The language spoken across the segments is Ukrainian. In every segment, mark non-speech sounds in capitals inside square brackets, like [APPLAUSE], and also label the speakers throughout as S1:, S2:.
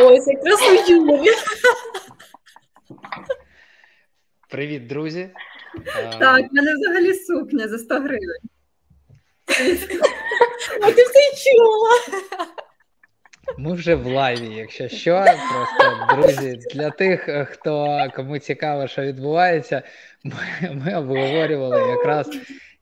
S1: Ось якраз у Юлі.
S2: Привіт, друзі.
S3: Так, в мене взагалі сукня за 100 гривень.
S1: А ти все чула.
S2: Ми вже в лайві, якщо що. Просто, друзі, для тих, хто кому цікаво, що відбувається, ми, ми обговорювали якраз,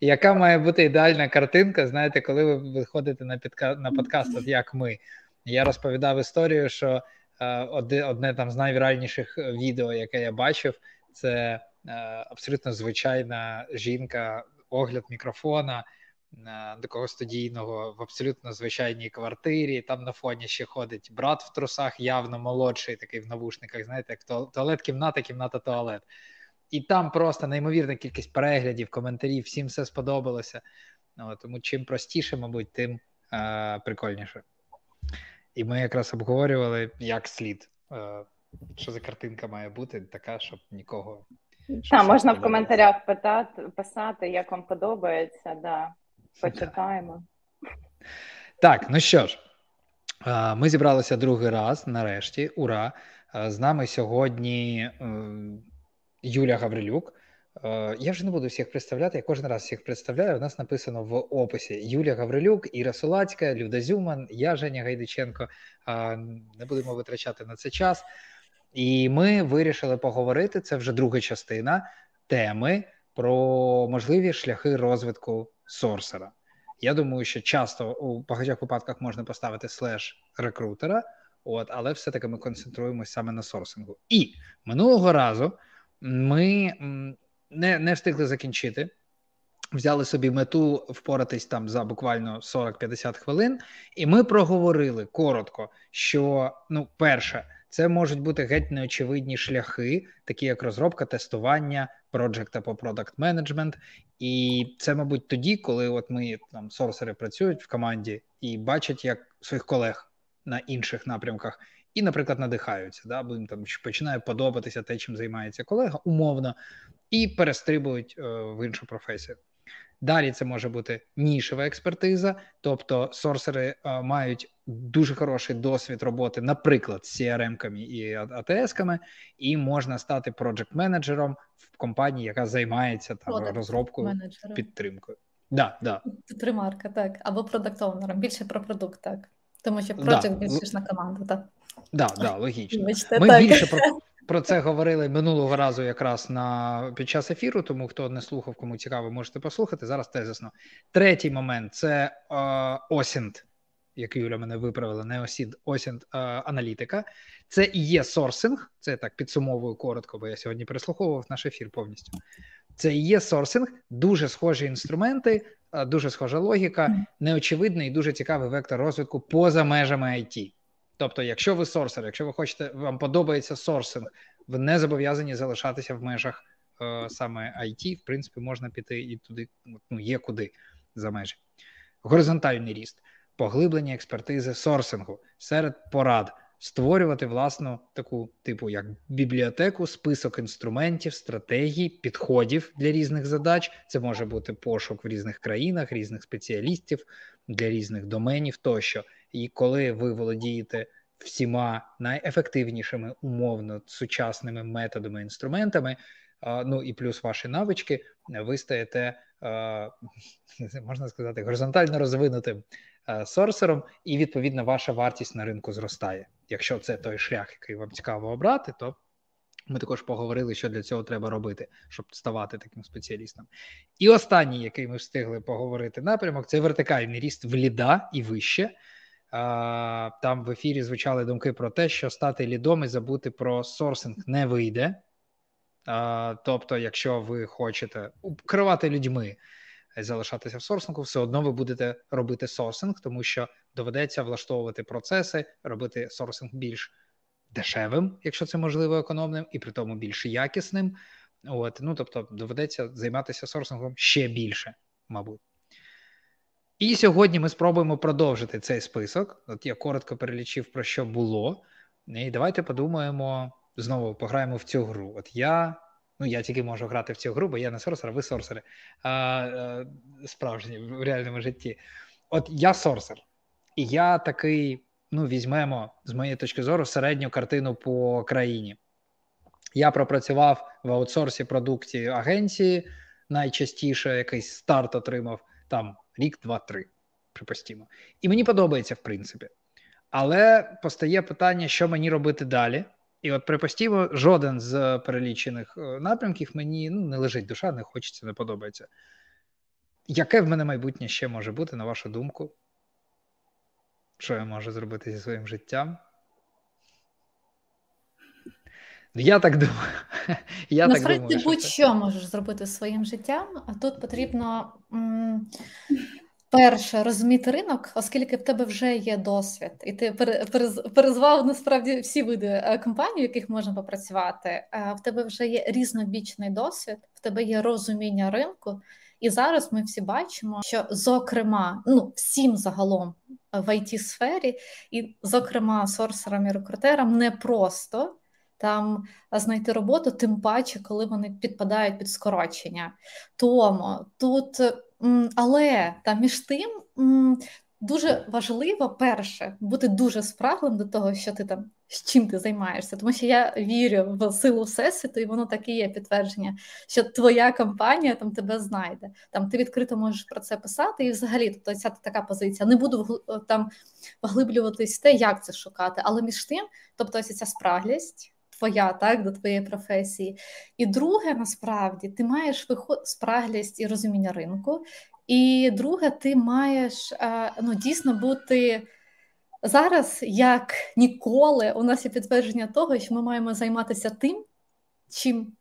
S2: яка має бути ідеальна картинка. Знаєте, коли ви виходите на підка... на подкаст, от як ми. Я розповідав історію, що е, одне, там з найвіральніших відео, яке я бачив, це е, абсолютно звичайна жінка, огляд мікрофона такого студійного в абсолютно звичайній квартирі. Там на фоні ще ходить брат в трусах, явно молодший, такий в навушниках. Знаєте, як туалет, кімната, кімната, туалет. І там просто неймовірна кількість переглядів, коментарів, всім все сподобалося. Ну, Тому чим простіше, мабуть, тим е- прикольніше. І ми якраз обговорювали, як слід, е- що за картинка має бути, така, щоб нікого.
S4: Так, можна в коментарях питати, писати, як вам подобається. Да. Почитаємо.
S2: Так, ну що ж, ми зібралися другий раз нарешті. Ура! З нами сьогодні е, Юля Гаврилюк. Е, я вже не буду всіх представляти, я кожен раз всіх представляю. У нас написано в описі Юля Гаврилюк, Іра Солацька, Люда Зюман, я Женя Гайдиченко. Не будемо витрачати на це час. І ми вирішили поговорити. Це вже друга частина теми про можливі шляхи розвитку сорсера. Я думаю, що часто у багатьох випадках можна поставити слеш рекрутера, от, але все-таки ми концентруємося саме на сорсингу. І минулого разу ми не, не встигли закінчити. Взяли собі мету впоратись там за буквально 40-50 хвилин, і ми проговорили коротко, що ну, перше, це можуть бути геть неочевидні шляхи, такі як розробка, тестування, проджект або продакт менеджмент. І це, мабуть, тоді, коли от ми там сорсери працюють в команді і бачать, як своїх колег на інших напрямках, і, наприклад, надихаються, да, бо їм там починає подобатися те, чим займається колега, умовно, і перестрибують е, в іншу професію. Далі це може бути нішева експертиза, тобто сорсери а, мають дуже хороший досвід роботи, наприклад, з CRM-ками і ATS-ками, і можна стати проджект-менеджером в компанії, яка займається там Product розробкою менеджером. підтримкою. Да, да.
S1: Тримарка, так, або product owner 'ом, більше про продукт, так. Тому що project да. більше ж на команду, так.
S2: Да, да, логічно. Ми так. більше про про це говорили минулого разу якраз на під час ефіру. Тому хто не слухав, кому цікаво, можете послухати. Зараз тезисно. Третій момент це е, OSINT, як Юля мене виправила, не осід, OSINT е, аналітика. Це і є sourcing. Це так підсумовую коротко, бо я сьогодні переслуховував наш ефір повністю. Це і є сорсинг, дуже схожі інструменти, е, дуже схожа логіка, неочевидний і дуже цікавий вектор розвитку поза межами IT. Тобто, якщо ви сорсер, якщо ви хочете, вам подобається сорсинг, ви не зобов'язані залишатися в межах е, саме IT, в принципі, можна піти і туди, ну є куди за межі. Горизонтальний ріст, поглиблення експертизи сорсингу серед порад, створювати власну таку типу як бібліотеку, список інструментів, стратегій, підходів для різних задач. Це може бути пошук в різних країнах, різних спеціалістів для різних доменів тощо. І коли ви володієте всіма найефективнішими умовно сучасними методами інструментами, ну і плюс ваші навички, ви стаєте, [LAUGHS] можна сказати, горизонтально розвинутим сорсером, і відповідно ваша вартість на ринку зростає. Якщо це той шлях, який вам цікаво обрати, то ми також поговорили, що для цього треба робити, щоб ставати таким спеціалістом. І останній, який ми встигли поговорити напрямок, це вертикальний ріст в ліда і вище. Там в ефірі звучали думки про те, що стати лідом і забути про сорсинг не вийде. Тобто, якщо ви хочете керувати людьми, залишатися в сорсингу, все одно ви будете робити сорсинг, тому що доведеться влаштовувати процеси, робити сорсинг більш дешевим, якщо це можливо, економним, і при тому більш якісним. От, ну тобто, доведеться займатися сорсингом ще більше, мабуть. І сьогодні ми спробуємо продовжити цей список. От я коротко перелічив про що було. І давайте подумаємо знову пограємо в цю гру. От я, ну я тільки можу грати в цю гру, бо я не сорсер, а ви сорсери а, а, справжні в реальному житті. От я сорсер, і я такий ну, візьмемо з моєї точки зору середню картину по країні. Я пропрацював в аутсорсі продукції агенції найчастіше якийсь старт отримав там рік, два-три, припустімо. І мені подобається, в принципі. Але постає питання, що мені робити далі. І от припустімо, жоден з перелічених е, напрямків мені ну, не лежить душа, не хочеться, не подобається. Яке в мене майбутнє ще може бути, на вашу думку? Що я можу зробити зі своїм життям? Я так [LAUGHS] думаю.
S1: Я Насправді, так думаю, будь-що це... можеш зробити своїм життям, а тут потрібно м- перше розуміти ринок, оскільки в тебе вже є досвід, і ти перезвав насправді всі види е, компаній, в яких можна попрацювати. В тебе вже є різнобічний досвід, в тебе є розуміння ринку. І зараз ми всі бачимо, що зокрема, ну всім загалом в it сфері, і, зокрема, сорсерам і рекрутерам не просто там знайти роботу, тим паче, коли вони підпадають під скорочення. Тому тут, але та між тим. Дуже важливо перше бути дуже спраглим до того, що ти там з чим ти займаєшся, тому що я вірю в силу всесвіту, і воно так і є підтвердження, що твоя компанія там тебе знайде. Там ти відкрито можеш про це писати, і взагалі тобто ця така позиція. Не буду там поглиблюватись в те, як це шукати, але між тим, тобто ось ця спраглість твоя, так, до твоєї професії. І друге, насправді, ти маєш виход спраглість і розуміння ринку. І друге, ти маєш ну, дійсно бути зараз, як ніколи, у нас є підтвердження того, що ми маємо займатися тим, чим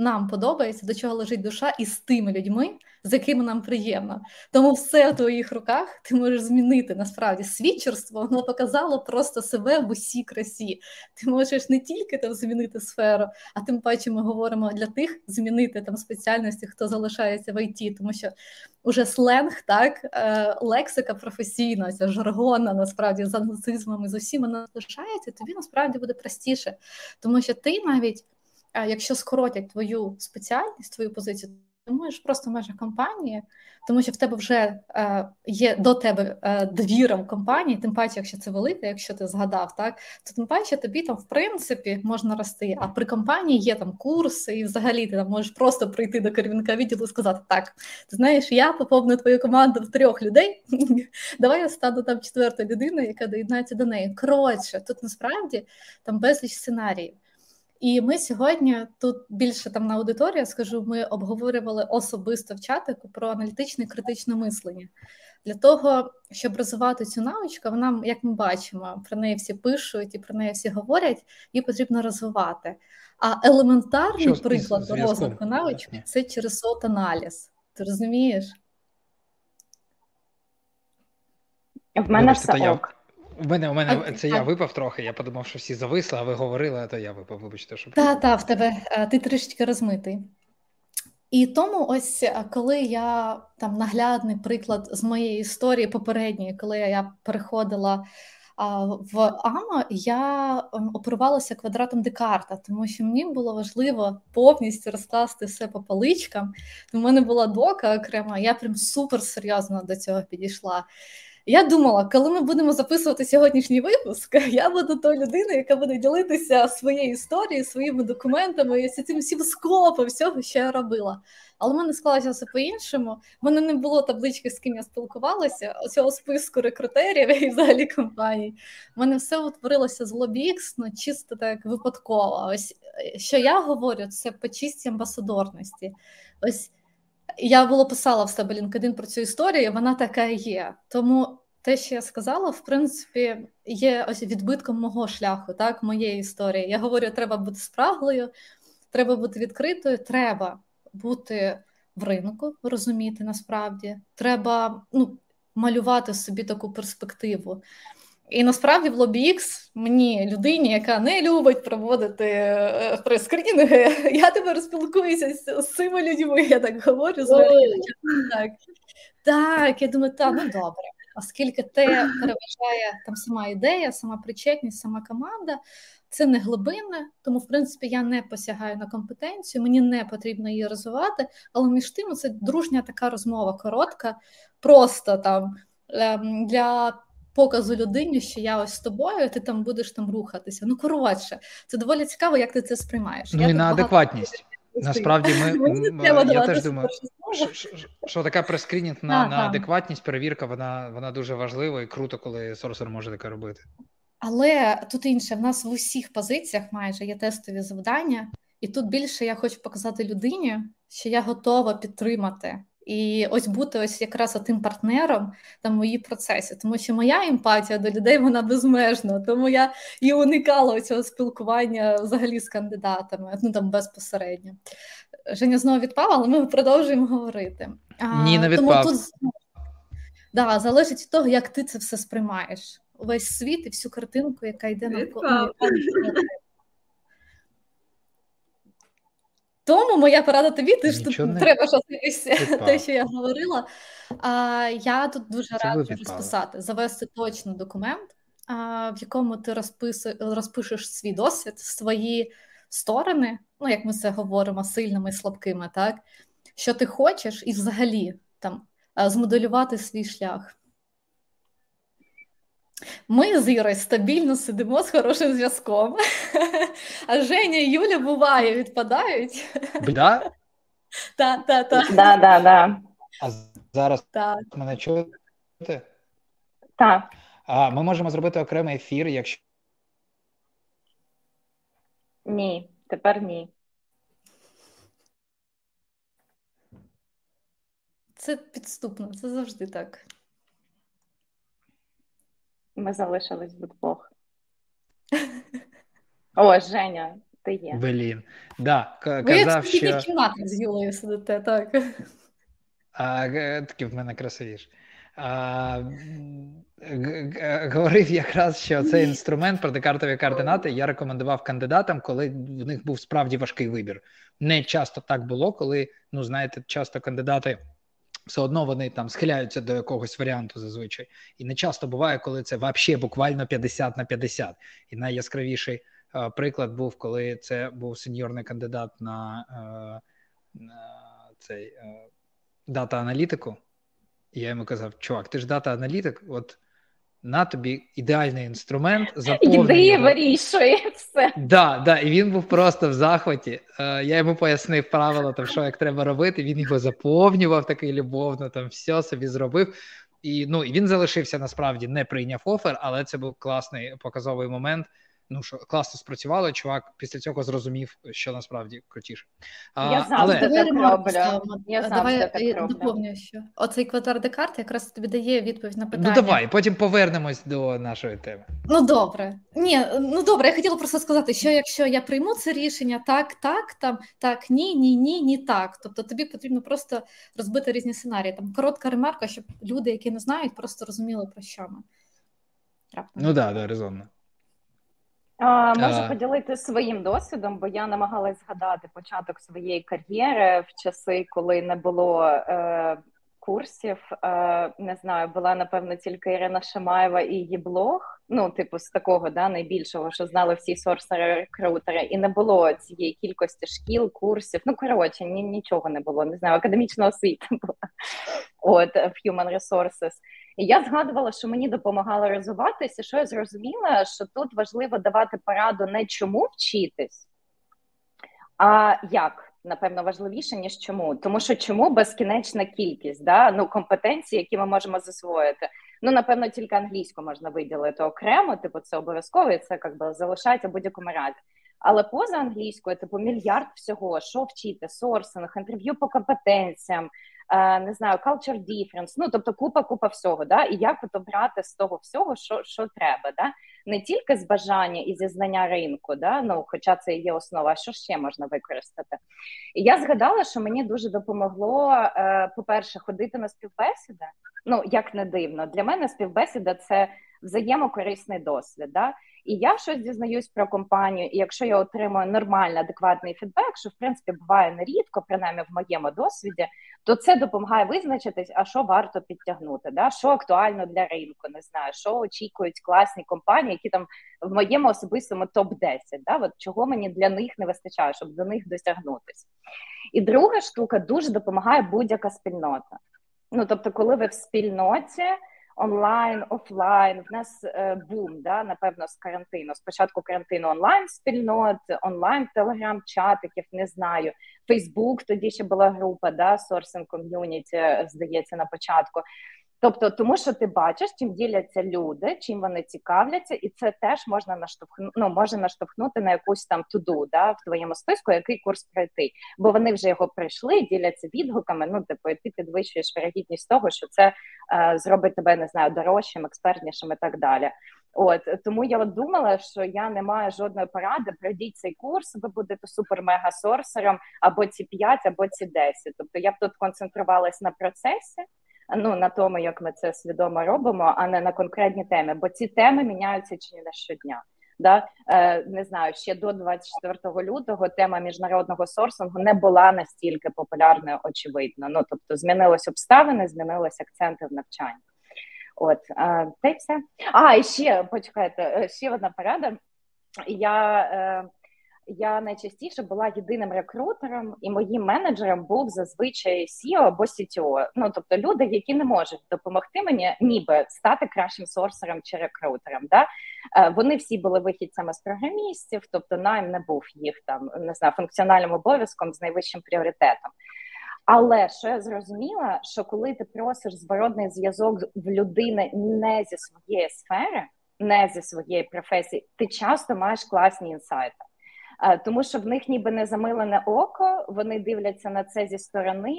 S1: нам подобається, до чого лежить душа, і з тими людьми, з якими нам приємно. Тому все в твоїх руках ти можеш змінити насправді свідчерство, воно показало просто себе в усій красі. Ти можеш не тільки там змінити сферу, а тим паче ми говоримо для тих змінити там спеціальності, хто залишається в ІТ, тому що уже сленг, так е, лексика професійна, ця жаргонна, насправді з англицизмами, з усім вона залишається, тобі насправді буде простіше, тому що ти навіть. Якщо скоротять твою спеціальність, твою позицію, ти можеш просто в межах компанії, тому що в тебе вже е, є до тебе е, довіра в компанії, тим паче, якщо це велика, якщо ти згадав, так то тим паче тобі там в принципі можна рости. А при компанії є там курси, і взагалі ти там можеш просто прийти до керівника відділу і сказати: Так, ти знаєш, я поповню твою команду в трьох людей. [LAUGHS] Давай я стану там четвертою людиною, яка доєднається до неї. Коротше, тут насправді там безліч сценаріїв. І ми сьогодні тут більше там на аудиторії скажу, ми обговорювали особисто в чатику про аналітичне і критичне мислення. Для того, щоб розвивати цю навичку, вона, як ми бачимо, про неї всі пишуть і про неї всі говорять, її потрібно розвивати. А елементарний Що приклад до розвитку навички це через сот аналіз. Ти розумієш?
S4: В мене все ок.
S2: У мене у мене а, це а... я випав трохи. Я подумав, що всі зависли, а ви говорили, а то я випав. Вибачте, що
S1: Так, так, в тебе ти трішечки розмитий. І тому, ось коли я там наглядний приклад з моєї історії попередньої, коли я переходила а, в АМА, я ем, оперувалася квадратом Декарта, тому що мені було важливо повністю розкласти все по поличкам. У мене була дока окрема, я прям супер серйозно до цього підійшла. Я думала, коли ми будемо записувати сьогоднішній випуск, [LAUGHS] я буду тою людиною, яка буде ділитися своєю історією, своїми документами, і цим всім скопом всього, що я робила. Але в мене склалося все по-іншому. В мене не було таблички, з ким я спілкувалася, оцього списку рекрутерів і взагалі компаній. У мене все утворилося з лобікс, ну чисто так випадково. Ось що я говорю, це по чистій амбасадорності. Ось я було писала в себе LinkedIn про цю історію, вона така є. Тому те, що я сказала, в принципі, є ось відбитком мого шляху, так, моєї історії. Я говорю, треба бути спраглою, треба бути відкритою, треба бути в ринку, розуміти насправді, треба ну, малювати собі таку перспективу. І насправді в LobbyX мені людині, яка не любить проводити е, прес-скрінінги, [LAUGHS] я тепер спілкуюся з, з цими людьми. Я так говорю з так. Так, я думаю, так, ну добре. Оскільки те переважає там сама ідея, сама причетність, сама команда, це не глибинне, тому в принципі я не посягаю на компетенцію, мені не потрібно її розвивати, але між тим це дружня така розмова коротка, просто там ем, для показу людині, що я ось з тобою, ти там будеш там рухатися. Ну коротше, це доволі цікаво, як ти це сприймаєш.
S2: Ну
S1: я
S2: і на адекватність. Насправді ми я теж думаю, що, що така прескрінінг на на адекватність, перевірка, вона вона дуже важлива і круто, коли сорсер може таке робити.
S1: Але тут інше, в нас в усіх позиціях майже є тестові завдання, і тут більше я хочу показати людині, що я готова підтримати. І ось бути ось якраз тим партнером там мої процеси, тому що моя емпатія до людей вона безмежна, тому я і уникала цього спілкування взагалі з кандидатами, ну там безпосередньо. Женя знову відпав, але ми продовжуємо говорити.
S2: Ні, не відпав. Тому тут
S1: да, залежить від того, як ти це все сприймаєш. Увесь світ і всю картинку, яка йде навколо. Тому моя порада тобі, ти ж тут не... треба щось [LAUGHS] те, що я говорила. А, Я тут дуже раджу розписати, завести точно документ, а, в якому ти розписи, розпишеш свій досвід, свої сторони, ну як ми це говоримо, сильними і слабкими, так що ти хочеш, і взагалі там змоделювати свій шлях. Ми з Ірою стабільно сидимо з хорошим зв'язком, [LAUGHS] а Женя і Юля буває, відпадають.
S2: Да?
S1: Так, так, так.
S4: Да, да, да.
S2: А зараз так. мене чуєте?
S4: Так.
S2: А ми можемо зробити окремий ефір, якщо.
S4: Ні, тепер ні.
S1: Це підступно, це завжди так.
S4: Ми залишились вдвох. [LAUGHS] О, Женя, ти є.
S2: Блін. Да, к- Ви казав,
S1: що... в кімнаті з Юлею сидите, так.
S2: А, Такі в мене красивіше. А, Говорив якраз, що цей інструмент про декартові координати я рекомендував кандидатам, коли в них був справді важкий вибір. Не часто так було, коли, ну знаєте, часто кандидати все одно вони там схиляються до якогось варіанту зазвичай. І не часто буває, коли це взагалі буквально 50 на 50. І найяскравіший е, приклад був, коли це був сеньорний кандидат на, е, на цей е, дата-аналітику. І я йому казав: чувак, ти ж дата-аналітик, от на тобі ідеальний інструмент.
S4: Його. вирішує все.
S2: Да, да, І він був просто в захваті. Е, Я йому пояснив правила, там, що як треба робити. Він його заповнював такий любовно, там все собі зробив. І ну, і він залишився насправді не прийняв офер, але це був класний показовий момент ну що класно спрацювало, чувак після цього зрозумів, що насправді крутіше.
S4: Я завжди але... так роблю.
S1: Я давай так доповню, що оцей квадрат Декарт якраз тобі дає відповідь на ну, питання.
S2: Ну давай, потім повернемось до нашої теми.
S1: Ну добре. Ні, ну добре, я хотіла просто сказати, що якщо я прийму це рішення, так, так, там так, ні, ні, ні, ні, так. Тобто тобі потрібно просто розбити різні сценарії. Там коротка ремарка, щоб люди, які не знають, просто розуміли про що ми.
S2: Раптом. Ну так, да, да, резонно.
S4: А, Можу поділити своїм досвідом, бо я намагалась згадати початок своєї кар'єри в часи, коли не було е, курсів. Е, Не знаю, була напевно тільки Ірина Шамаєва і її блог. Ну, типу, з такого да, найбільшого, що знали всі сорсери рекрутери, і не було цієї кількості шкіл, курсів. Ну коротше, ні, нічого не було. Не знаю, академічна освіта [LAUGHS] була от в Human Resources. І я згадувала, що мені допомагало розвиватися. Що я зрозуміла, що тут важливо давати пораду не чому вчитись, а як. Напевно, важливіше, ніж чому. Тому що чому безкінечна кількість да? ну, компетенцій, які ми можемо засвоїти. Ну, напевно, тільки англійську можна виділити окремо, типу, це обов'язково, і це якби залишається в будь-якому разі. Але поза англійською, типу, мільярд всього, що вчити, сорсинг, інтерв'ю по компетенціям, не знаю, culture difference, ну тобто купа, купа всього, да, і як обрати з того всього, що що треба, да, не тільки з бажання і зі знання ринку, да, ну хоча це є основа, що ще можна використати. І я згадала, що мені дуже допомогло, е, по-перше, ходити на співбесіди. Ну як не дивно, для мене співбесіда це взаємокорисний досвід. Да? І я щось дізнаюсь про компанію, і якщо я отримую нормальний, адекватний фідбек, що в принципі буває нерідко, принаймні в моєму досвіді, то це допомагає визначитись, а що варто підтягнути, да? що актуально для ринку, не знаю, що очікують класні компанії, які там в моєму особистому топ 10 да? От чого мені для них не вистачає, щоб до них досягнутися. І друга штука дуже допомагає будь-яка спільнота. Ну тобто, коли ви в спільноті онлайн, офлайн. В нас е, бум, да, напевно, з карантину. Спочатку карантину онлайн спільнот, онлайн телеграм-чатиків, не знаю. Фейсбук тоді ще була група, да, Sourcing Community, здається, на початку. Тобто, тому що ти бачиш, чим діляться люди, чим вони цікавляться, і це теж можна наштовхнути, ну, може наштовхнути на якусь там туду, да, в твоєму списку, який курс пройти, бо вони вже його пройшли, діляться відгуками. Ну, типу, і ти підвищуєш вирогідність того, що це е, зробить тебе не знаю дорожчим, експертнішим і так далі. От тому я от думала, що я не маю жодної поради. Пройдіть цей курс, ви будете супер-мега сорсером або ці 5, або ці 10. Тобто я б тут концентрувалась на процесі ну на тому, як ми це свідомо робимо, а не на конкретні теми, бо ці теми міняються чи не щодня. Да, е, не знаю, ще до 24 лютого тема міжнародного сорсингу не була настільки популярною, очевидно. Ну тобто, змінились обставини, змінились акценти в навчанні. От е, та й все. А і ще почекайте, е, ще одна порада. Я я найчастіше була єдиним рекрутером, і моїм менеджером був зазвичай CEO або CTO. Ну тобто люди, які не можуть допомогти мені, ніби стати кращим сорсером чи рекрутером. Да? Е, вони всі були вихідцями з програмістів, тобто найм не був їх там не знаю, функціональним обов'язком з найвищим пріоритетом. Але що я зрозуміла, що коли ти просиш зворотний зв'язок в людини не зі своєї сфери, не зі своєї професії, ти часто маєш класні інсайти. Е, тому що в них ніби не замилене око, вони дивляться на це зі сторони.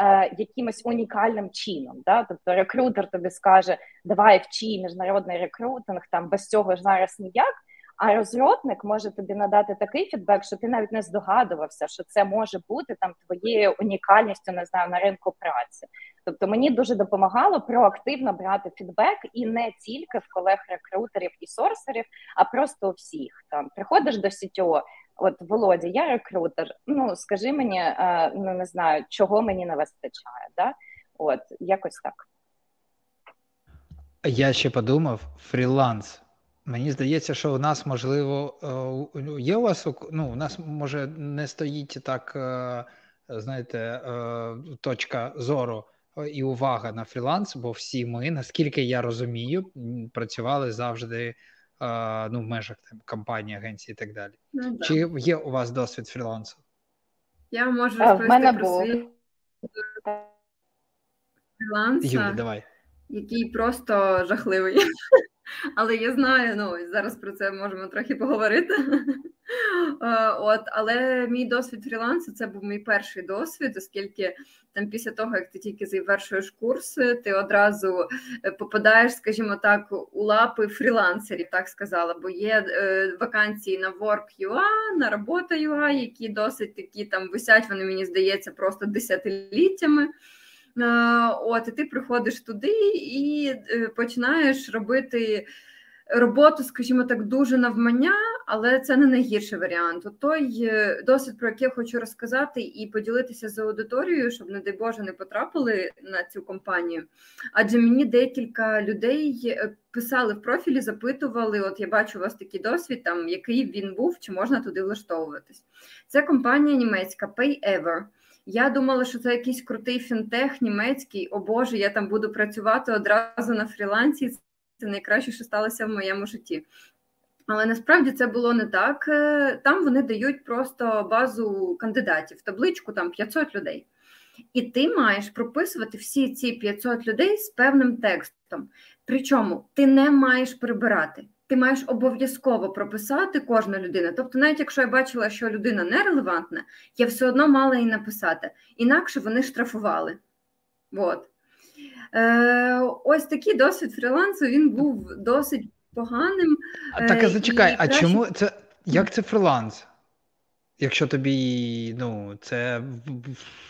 S4: Е, якимось унікальним чином, да, тобто рекрутер тобі скаже, давай вчи міжнародний рекрутинг, там без цього ж зараз ніяк. А розробник може тобі надати такий фідбек, що ти навіть не здогадувався, що це може бути там твоєю унікальністю, не знаю, на ринку праці. Тобто мені дуже допомагало проактивно брати фідбек і не тільки в колег-рекрутерів і сорсерів, а просто у всіх. Там приходиш до сітьо, от Володя, я рекрутер. Ну скажи мені, е, ну не знаю, чого мені не вистачає. Да? От якось так.
S2: Я ще подумав: фріланс. Мені здається, що у нас можливо е, є у вас ну, у нас може не стоїть так, е, знаєте, точка зору і увага на фріланс, бо всі ми, наскільки я розумію, працювали завжди ну, в межах там, компанії, агенції і так далі. Ну, Чи є у вас досвід фрілансу?
S3: Я можу розповісти про свій фріланс,
S2: Юлі, давай.
S3: який просто жахливий. Але я знаю, ну зараз про це можемо трохи поговорити. [LAUGHS] Е, от, але мій досвід фрілансу це був мій перший досвід, оскільки там після того, як ти тільки завершуєш курси, ти одразу е, попадаєш, скажімо так, у лапи фрілансерів, так сказала. Бо є е, вакансії на Work.ua, на робота.ua, які досить такі там висять, вони мені здається, просто десятиліттями. От, і ти приходиш туди і е, починаєш робити роботу, скажімо так, дуже навмання, але це не найгірший варіант. От той е, досвід, про який я хочу розказати і поділитися з аудиторією, щоб, не дай Боже, не потрапили на цю компанію. Адже мені декілька людей е, писали в профілі, запитували: от я бачу у вас такий досвід, там який він був, чи можна туди влаштовуватись. Це компанія німецька PayEver. Я думала, що це якийсь крутий фінтех німецький. О Боже, я там буду працювати одразу на фрілансі. Це найкраще, що сталося в моєму житті. Але насправді це було не так. Е, там вони дають просто базу кандидатів, табличку там 500 людей. І ти маєш прописувати всі ці 500 людей з певним текстом. Причому ти не маєш прибирати ти маєш обов'язково прописати кожна людина. Тобто, навіть якщо я бачила, що людина нерелевантна, я все одно мала її написати. Інакше вони штрафували. От. Е, Ось такий досвід фрілансу він був досить поганим.
S2: А так, а е, зачекай, а краще... чому це як це фріланс? Якщо тобі ну, це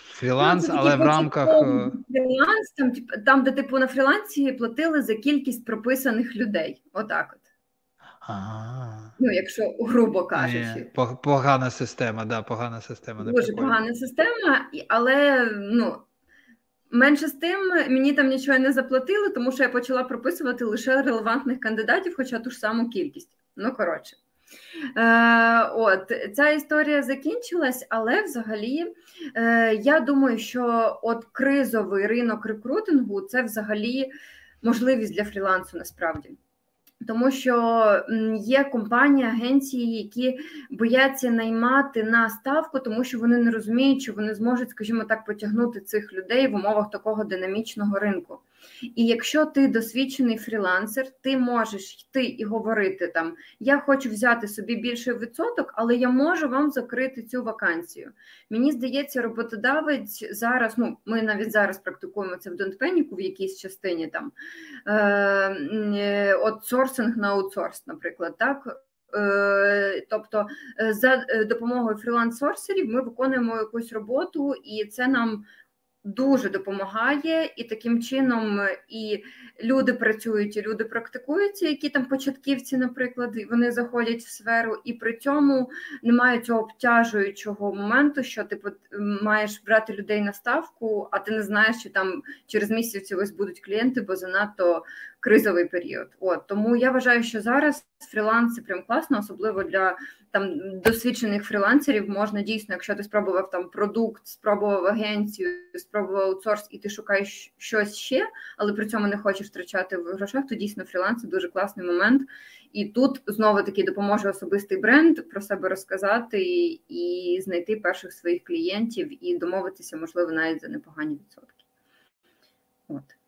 S2: фріланс, ну, це але в рамках. Е,
S3: фріланс, там, там, де типу на фрілансі платили за кількість прописаних людей. Отак от.
S2: Ага.
S3: Ну, якщо грубо кажучи,
S2: Ні, погана система, да, погана система.
S3: Дуже погана система, але ну. Менше з тим, мені там нічого не заплатили, тому що я почала прописувати лише релевантних кандидатів, хоча ту ж саму кількість. Ну, коротше. Е, От ця історія закінчилась, але взагалі е, я думаю, що от кризовий ринок рекрутингу це взагалі можливість для фрілансу насправді. Тому що є компанії, агенції, які бояться наймати на ставку, тому що вони не розуміють, що вони зможуть, скажімо так, потягнути цих людей в умовах такого динамічного ринку. І якщо ти досвідчений фрілансер, ти можеш йти і говорити там: я хочу взяти собі більший відсоток, але я можу вам закрити цю вакансію. Мені здається, роботодавець зараз. Ну, ми навіть зараз практикуємо це в Донтпеніку в якійсь частині там е, от сорсинг на аутсорс, наприклад, так. Е, тобто е, за е, допомогою фріланс-сорсерів ми виконуємо якусь роботу, і це нам дуже допомагає, і таким чином і люди працюють, і люди практикуються, які там початківці, наприклад, вони заходять в сферу, і при цьому немає цього обтяжуючого моменту, що ти маєш брати людей на ставку, а ти не знаєш, що там через місяць ось будуть клієнти, бо занадто кризовий період. От тому я вважаю, що зараз фріланс це прям класно, особливо для там досвідчених фрілансерів можна дійсно, якщо ти спробував там продукт, спробував агенцію, спробував outsource, і ти шукаєш щось ще, але при цьому не хочеш втрачати в грошах, то дійсно фріланс це дуже класний момент. І тут знову таки допоможе особистий бренд про себе розказати і, і знайти перших своїх клієнтів і домовитися, можливо, навіть за непогані відсотки. От.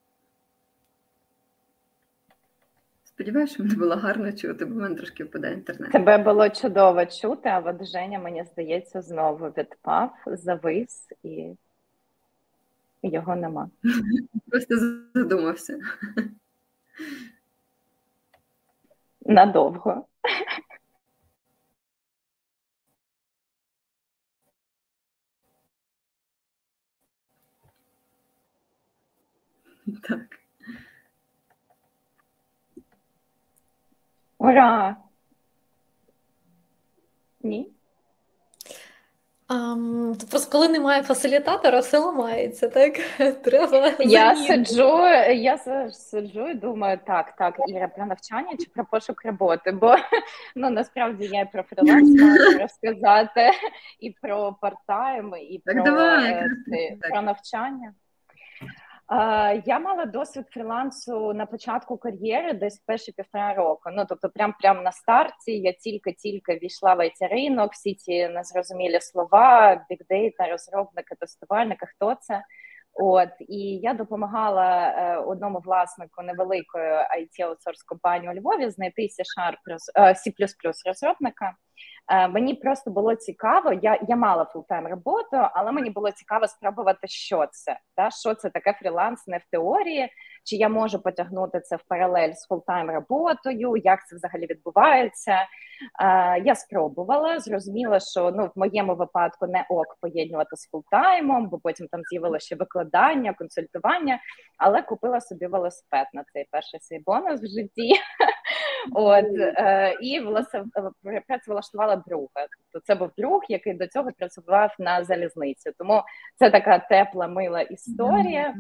S3: Сподіваюся, що мене було гарно чути, бо в мене трошки впадає інтернет.
S4: Тебе було чудово чути, а от Женя, мені здається, знову відпав, завис і його нема. [LAUGHS]
S3: Просто задумався. [LAUGHS]
S4: Надовго.
S3: Так.
S4: Ура! Ні?
S1: Um, просто коли немає фасилітатора, все ламається, так? [LAUGHS] Треба
S4: Я сиджу, я сиджу і думаю, так, так, Іра, про навчання чи про пошук роботи, бо [LAUGHS] ну насправді я і про фриланс [LAUGHS] маю розказати, і про партайм, і
S3: так,
S4: про,
S3: давай,
S4: е, про навчання. Я мала досвід фрілансу на початку кар'єри, десь перші півтора року. Ну тобто, прям прям на старті я тільки-тільки війшла в IT ринок, всі ці незрозумілі слова, big data, розробники, тестувальники, хто це. От і я допомагала е, одному власнику невеликої IT outsource компанії у Львові знайти C-Sharp, е, C++ розробника. Е, мені просто було цікаво. Я я мала full-time роботу, але мені було цікаво спробувати, що це та що це таке фріланс, не в теорії, чи я можу потягнути це в паралель з full-time роботою, як це взагалі відбувається. Е, Я спробувала, зрозуміла, що ну в моєму випадку не ok поєднувати з full-time 'ом, бо потім там з'явилося ще викладання, консультування, але купила собі велосипед на цей перший свій бонус в житті. От е, і власне працевлаштувала друга. Тобто це був друг, який до цього працював на залізниці. Тому це така тепла, мила історія.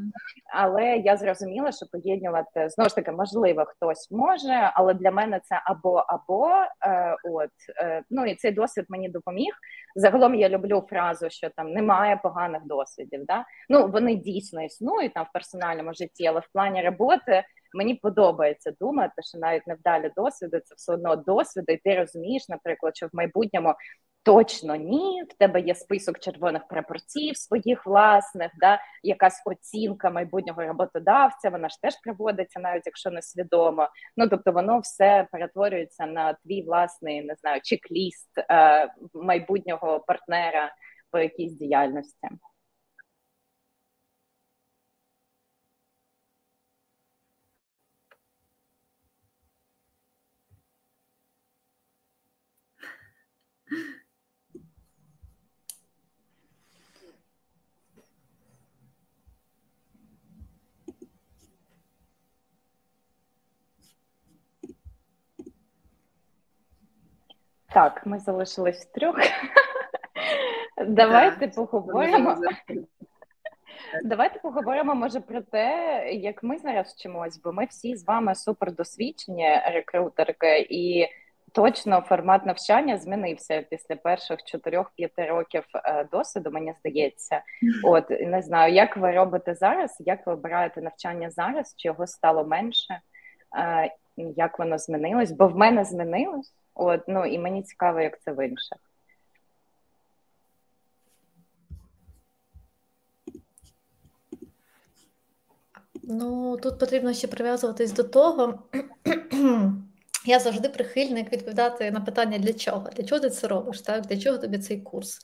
S4: Але я зрозуміла, що поєднувати знову ж таки можливо хтось може, але для мене це або або е, от е, ну і цей досвід мені допоміг. Загалом я люблю фразу, що там немає поганих досвідів. Да? Ну вони дійсно існують там в персональному житті, але в плані роботи. Мені подобається думати, що навіть невдалі досвіди це все одно досвіди, і ти розумієш, наприклад, що в майбутньому точно ні, в тебе є список червоних прапорців своїх власних, да, якась оцінка майбутнього роботодавця, вона ж теж проводиться, навіть якщо не свідомо. Ну тобто воно все перетворюється на твій власний, не знаю, чек-ліст е, майбутнього партнера по якійсь діяльності. Так, ми залишились в трьох. [LAUGHS] Давайте поговоримо. [LAUGHS] Давайте поговоримо, може, про те, як ми зараз вчимось, бо ми всі з вами супердосвідчені рекрутерки, і Точно формат навчання змінився після перших 4-5 років е, досвіду, мені здається. От не знаю, як ви робите зараз, як ви обираєте навчання зараз, чи його стало менше, е, як воно змінилось? Бо в мене змінилось, от ну і мені цікаво, як це в інших.
S1: Ну тут потрібно ще прив'язуватись до того. [CLEARS THROAT] Я завжди прихильник відповідати на питання для чого? Для чого ти це робиш? Так? Для чого тобі цей курс?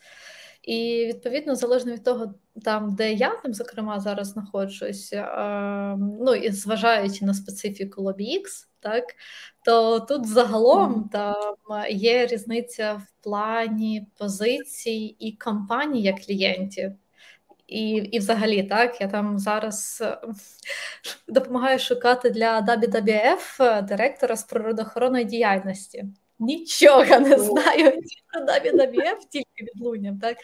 S1: І відповідно, залежно від того, там, де я там, зокрема, зараз знаходжусь, е, ну і зважаючи на специфіку LobbyX, так, то тут загалом там є різниця в плані позицій і компаній як клієнтів. І і взагалі, так, я там зараз е, допомагаю шукати для WWF е, директора з природоохоронної діяльності. Нічого не знаю ні про WWF, тільки відлунням, так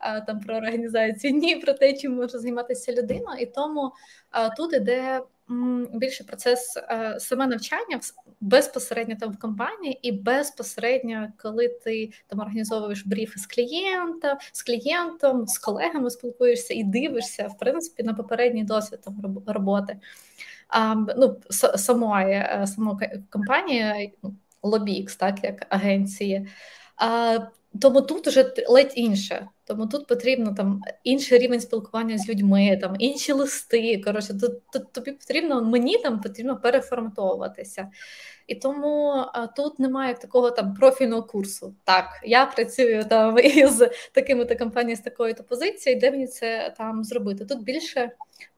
S1: а, там про організацію, ні про те, чим може займатися людина. І тому а, тут іде більше процес е, саме навчання безпосередньо там в компанії, і безпосередньо, коли ти там організовуєш бріфи з клієнта, з клієнтом, з колегами спілкуєшся і дивишся в принципі на попередній досвід там роботи. А, ну, самої е, самої компанії Lobbyx, так як агенції. А, тому тут вже ледь інше. Тому тут потрібно там інший рівень спілкування з людьми, там інші листи. Коротше, тут, тут тобі потрібно мені там потрібно переформатовуватися. І тому а, тут немає такого там профільного курсу. Так, я працюю там [LAUGHS] із такими то компаніями з такою то позицією, де мені це там зробити. Тут більше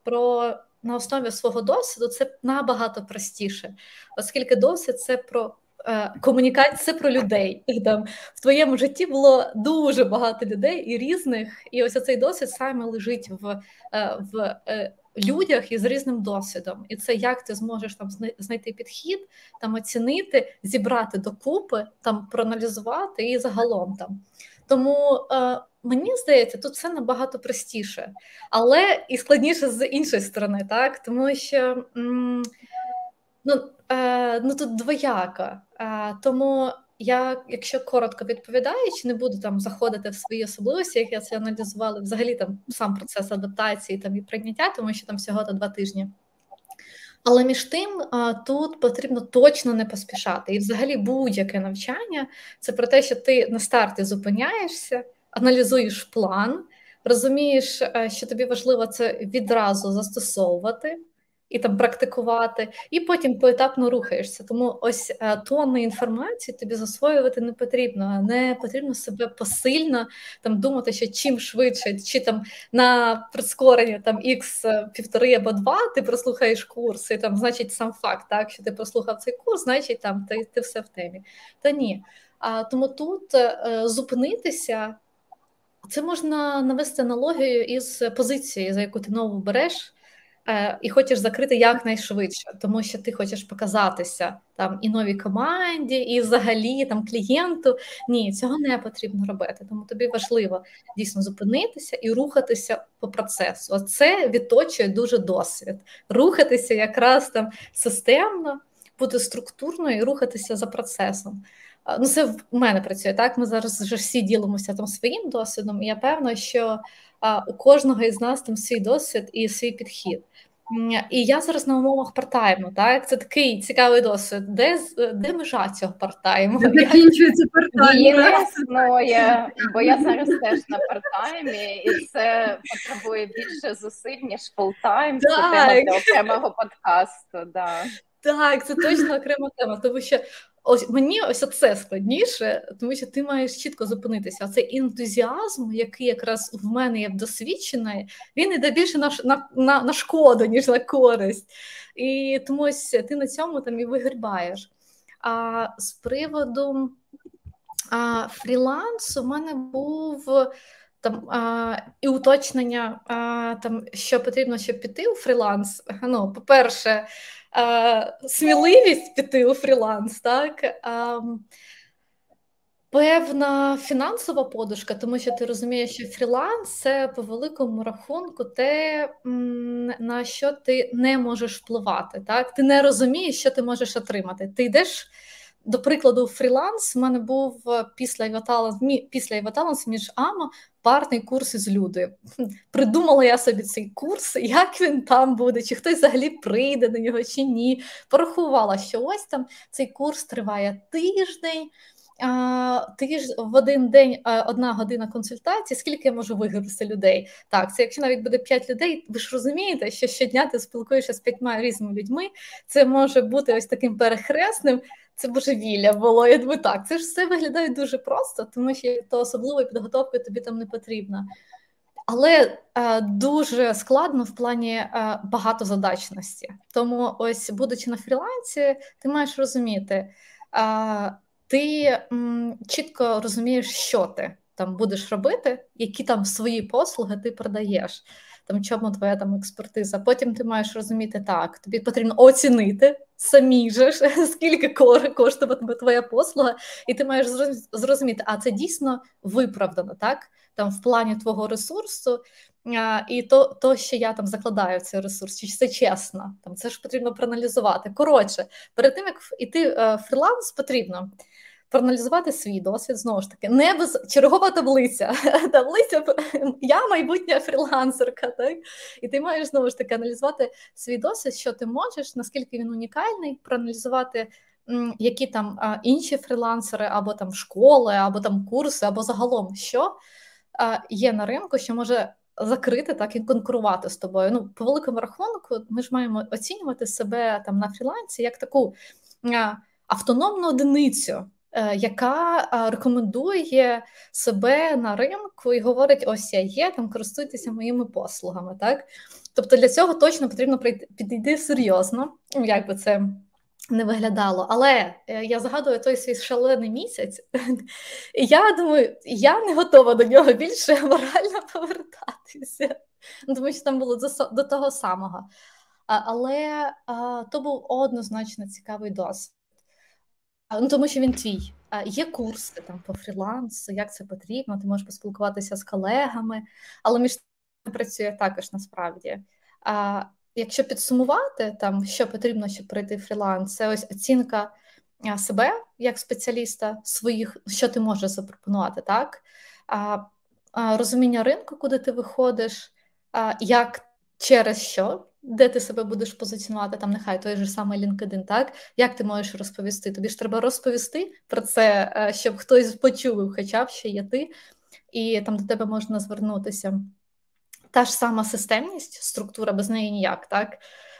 S1: про на основі свого досвіду це набагато простіше, оскільки досвід це про Е, комунікація про людей. [LAUGHS] Там В твоєму житті було дуже багато людей і різних, і ось цей досвід саме лежить в е, в е, людях із різним досвідом. І це як ти зможеш там знайти підхід, там оцінити, зібрати докупи, там проаналізувати і загалом там. Тому мені здається, тут все набагато простіше, але і складніше з іншої сторони, так тому що м- ну, е, ну тут двояка. Тому я, якщо коротко відповідаючи, не буду там заходити в свої особливості, як я це аналізувала, взагалі там сам процес адаптації там і прийняття, тому що там всього то два тижні. Але між тим тут потрібно точно не поспішати. І, взагалі, будь-яке навчання це про те, що ти на старті зупиняєшся, аналізуєш план, розумієш, що тобі важливо це відразу застосовувати і там практикувати, і потім поетапно рухаєшся. Тому ось е, тонни інформації тобі засвоювати не потрібно, не потрібно себе посильно там думати, що чим швидше, чи там на прискорення там X е, півтори або два ти прослухаєш курс, і там, значить, сам факт, так що ти прослухав цей курс, значить там ти, ти все в темі. Та ні. А тому тут е, зупинитися. Це можна навести аналогію із позицією, за яку ти нову береш, і хочеш закрити якнайшвидше, тому що ти хочеш показатися там і новій команді, і взагалі там клієнту. Ні, цього не потрібно робити. Тому тобі важливо дійсно зупинитися і рухатися по процесу. Оце відточує дуже досвід. Рухатися якраз там системно, бути структурною і рухатися за процесом. Ну, це в мене працює так. Ми зараз вже всі ділимося там своїм досвідом. і Я певна, що у кожного із нас там свій досвід і свій підхід. І я зараз на умовах партайму, так це такий цікавий досвід. Де де межа цього part-time
S3: 'у? Закінчується
S4: part-time. Не існує, бо я зараз теж на part-time 'і, і це потребує більше зусиль ніж full-time. Це тема для окремого подкасту. Да.
S1: Так, це точно окрема тема, тому що Ось мені ось це складніше, тому що ти маєш чітко зупинитися. А цей ентузіазм, який якраз в мене є досвідчений, він йде більше на на, на, на шкоду, ніж на користь. І тому ось ти на цьому там і вигрібаєш. А з приводу а, фрілансу, в мене був там а, і уточнення, а, там, що потрібно, щоб піти у фріланс. Ну, по-перше, сміливість піти у фріланс, так. Певна фінансова подушка, тому що ти розумієш, що фріланс це по великому рахунку те, на що ти не можеш впливати. Так? Ти не розумієш, що ти можеш отримати. Ти йдеш до прикладу, фріланс в мене був після Іваталанс, після Іваталанс між АМА парний курс із Людою. Придумала я собі цей курс, як він там буде, чи хтось взагалі прийде на нього, чи ні. Порахувала, що ось там цей курс триває тиждень. Ти ж в один день одна година консультації, скільки я можу виграти людей? Так, це якщо навіть буде п'ять людей, ви ж розумієте, що щодня ти спілкуєшся з п'ятьма різними людьми, це може бути ось таким перехресним. Це божевілля було. Я думаю, так, це ж все виглядає дуже просто, тому що то особливої підготовки тобі там не потрібна. Але е, дуже складно в плані е, багатозадачності. Тому, ось, будучи на фрілансі, ти маєш розуміти, е, ти м, чітко розумієш, що ти там будеш робити, які там свої послуги ти продаєш. Там чому твоя там експертиза. Потім ти маєш розуміти так, тобі потрібно оцінити самі же [LAUGHS] скільки коштуватиме твоя послуга, і ти маєш зрозуміти, а це дійсно виправдано, так? Там в плані твого ресурсу, а, і то, то, що я там закладаю цей ресурс, чи це чесно, там це ж потрібно проаналізувати. Коротше, перед тим як йти в е, фріланс, потрібно проаналізувати свій досвід знову ж таки, не без чергова таблиця. [LAUGHS] Таблиця я майбутня фрілансерка, так і ти маєш знову ж таки аналізувати свій досвід, що ти можеш, наскільки він унікальний, проаналізувати. Які там а, інші фрілансери, або там школи, або там курси, або загалом що а, є на ринку, що може закрити так і конкурувати з тобою. Ну, по великому рахунку, ми ж маємо оцінювати себе там на фрілансі як таку а, автономну одиницю, яка е, рекомендує себе на ринку і говорить: ось я є, там користуйтеся моїми послугами. так? Тобто для цього точно потрібно підійти серйозно, ну, як би це не виглядало. Але е, я згадую той свій шалений місяць, [LAUGHS] і я думаю, я не готова до нього більше [LAUGHS] морально повертатися, ну, тому що там було до того самого. Але то був однозначно цікавий досвід. Ну, Тому що він твій. Є курси там по фрілансу, як це потрібно, ти можеш поспілкуватися з колегами, але між тим працює також насправді. А якщо підсумувати, там що потрібно, щоб пройти фріланс, це ось оцінка себе як спеціаліста, своїх, що ти можеш запропонувати, так? А, а Розуміння ринку, куди ти виходиш, а, як через що де ти себе будеш позиціонувати, там нехай той же самий LinkedIn, так? Як ти можеш розповісти? Тобі ж треба розповісти про це, е, щоб хтось почув, хоча б ще є ти, і там до тебе можна звернутися. Та ж сама системність, структура без неї ніяк, так?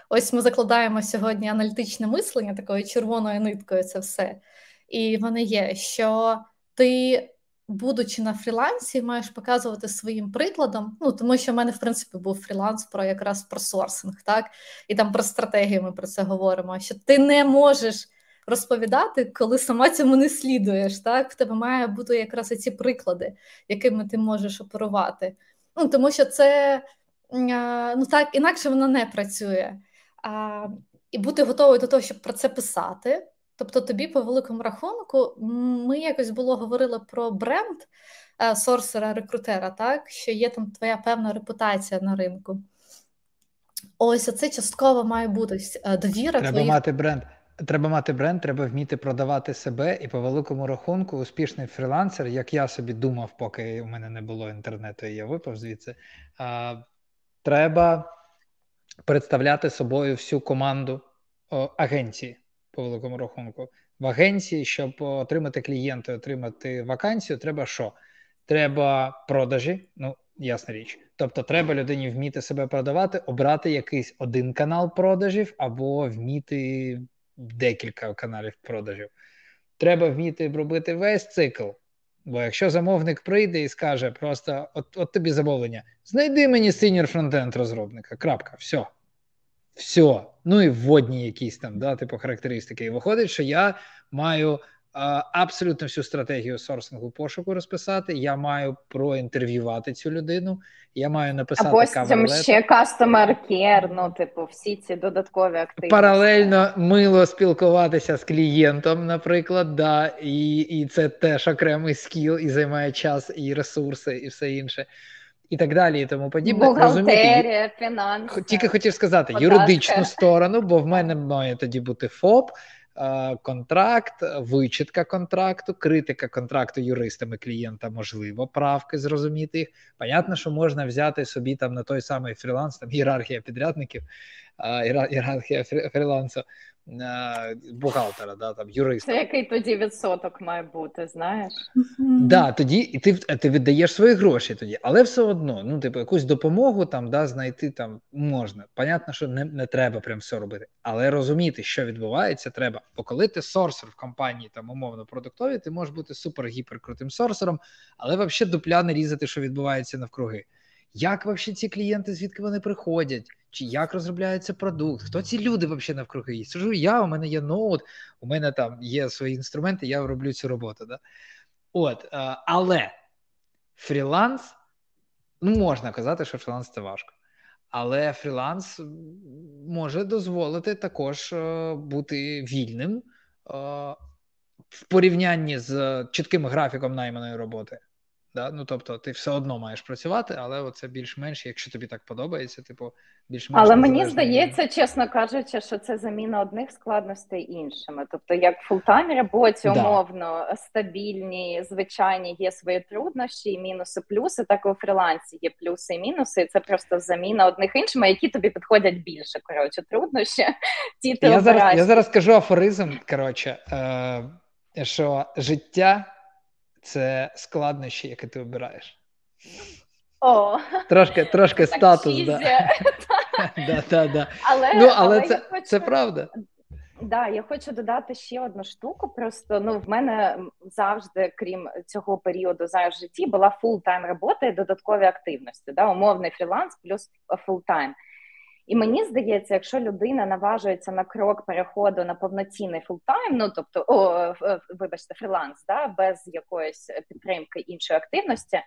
S1: Ось ми закладаємо сьогодні аналітичне мислення такою червоною ниткою, це все. І воно є, що ти будучи на фрілансі, маєш показувати своїм прикладом. Ну тому що в мене в принципі був фріланс про якраз про сорсинг, так і там про стратегію ми про це говоримо. Що ти не можеш розповідати, коли сама цьому не слідуєш. Так, в тебе має бути якраз ці приклади, якими ти можеш оперувати. Ну тому що це ну так інакше воно не працює. А, І бути готовою до того, щоб про це писати. Тобто, тобі, по великому рахунку, ми якось було говорили про бренд е, сорсера, рекрутера, так що є там твоя певна репутація на ринку. Ось це частково має бути е, довіра.
S2: Треба твоїх... мати бренд. Треба мати бренд, треба вміти продавати себе, і по великому рахунку, успішний фрілансер, як я собі думав, поки у мене не було інтернету, і я випав звідси. А, Треба представляти собою всю команду о, агенції по великому рахунку. В агенції, щоб отримати клієнта, отримати вакансію, треба що? Треба продажі, ну ясна річ. Тобто, треба людині вміти себе продавати, обрати якийсь один канал продажів або вміти декілька каналів продажів. Треба вміти робити весь цикл. Бо якщо замовник прийде і скаже, просто от от тобі замовлення, знайди мені синьор фронтенд розробника. Крапка, все все. Ну і вводні якісь там, да, типу характеристики. І виходить, що я маю абсолютно всю стратегію сорсингу пошуку розписати. Я маю проінтерв'ювати цю людину. Я маю написати
S4: Або там ще customer care, ну, типу, всі ці додаткові активності.
S2: Паралельно мило спілкуватися з клієнтом, наприклад, да, і і це теж окремий скіл, і займає час, і ресурси, і все інше і так далі, і тому подібне.
S4: Бухгалтерія, фінанси.
S2: Тільки хотів сказати податки. юридичну сторону, бо в мене має тоді бути ФОП, контракт, вичитка контракту, критика контракту юристами клієнта, можливо, правки зрозуміти їх. Понятно, що можна взяти собі там на той самий фріланс, там ієрархія підрядників, ієрархія фрілансу, бухгалтера, да, там, юриста.
S4: Це який тоді відсоток має бути, знаєш?
S2: Да, тоді і ти ти віддаєш свої гроші тоді, але все одно, ну, типу, якусь допомогу там да, знайти там можна. Понятно, що не не треба прям все робити, але розуміти, що відбувається, треба. Бо коли ти сорсер в компанії там умовно продуктові, ти можеш бути супер-гіпер крутим сорсером, але взагалі дупля не різати, що відбувається навкруги. Як взагалі ці клієнти, звідки вони приходять? Чи як розробляється продукт? Хто ці люди взагалі навкруги? Сижу я, у мене є ноут, у мене там є свої інструменти, я роблю цю роботу. Да? От, е, Але фріланс, ну можна казати, що фріланс це важко. Але фріланс може дозволити також е, бути вільним е, в порівнянні з чітким графіком найманої роботи. Да? Ну тобто, ти все одно маєш працювати, але це більш-менш, якщо тобі так подобається, типу більш-менш.
S4: Але мені здається, чесно кажучи, що це заміна одних складностей іншими. Тобто, як full-time роботі, умовно стабільні, звичайні є свої труднощі, і мінуси, плюси. Так і у фрілансі є плюси і мінуси. і Це просто заміна одних іншими, які тобі підходять більше. Коротше, труднощі. [LAUGHS] Ті ти
S2: я зараз я зараз кажу афоризм. Коротше, е, що життя це складнощі, які ти обираєш.
S4: О,
S2: Трошки трошки так статус. Да. [LAUGHS] да, да, да. Але ну, але, але це хочу... це правда.
S4: Да, я хочу додати ще одну штуку. Просто ну в мене завжди, крім цього періоду зараз в житті, була full-time робота і додаткові активності. Да, Умовний фріланс плюс full-time. І мені здається, якщо людина наважується на крок переходу на повноцінний full-time, ну тобто, о, вибачте, фріланс, да, без якоїсь підтримки іншої активності,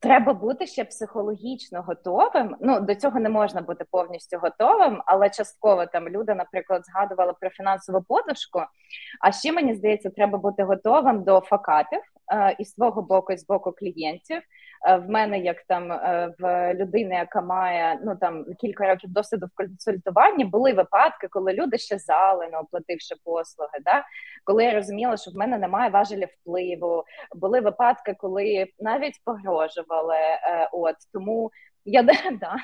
S4: треба бути ще психологічно готовим. Ну до цього не можна бути повністю готовим, але частково там люди, наприклад, згадували про фінансову подушку. А ще мені здається, треба бути готовим до факапів е, і свого боку, і з боку клієнтів. Е, в мене як там е, в людини, яка має ну там кілька років досвіду в консультуванні, були випадки, коли люди щезали, не оплативши послуги. Да? Коли я розуміла, що в мене немає важелі впливу, були випадки, коли навіть погрожували. Е, от тому я [LAUGHS] да.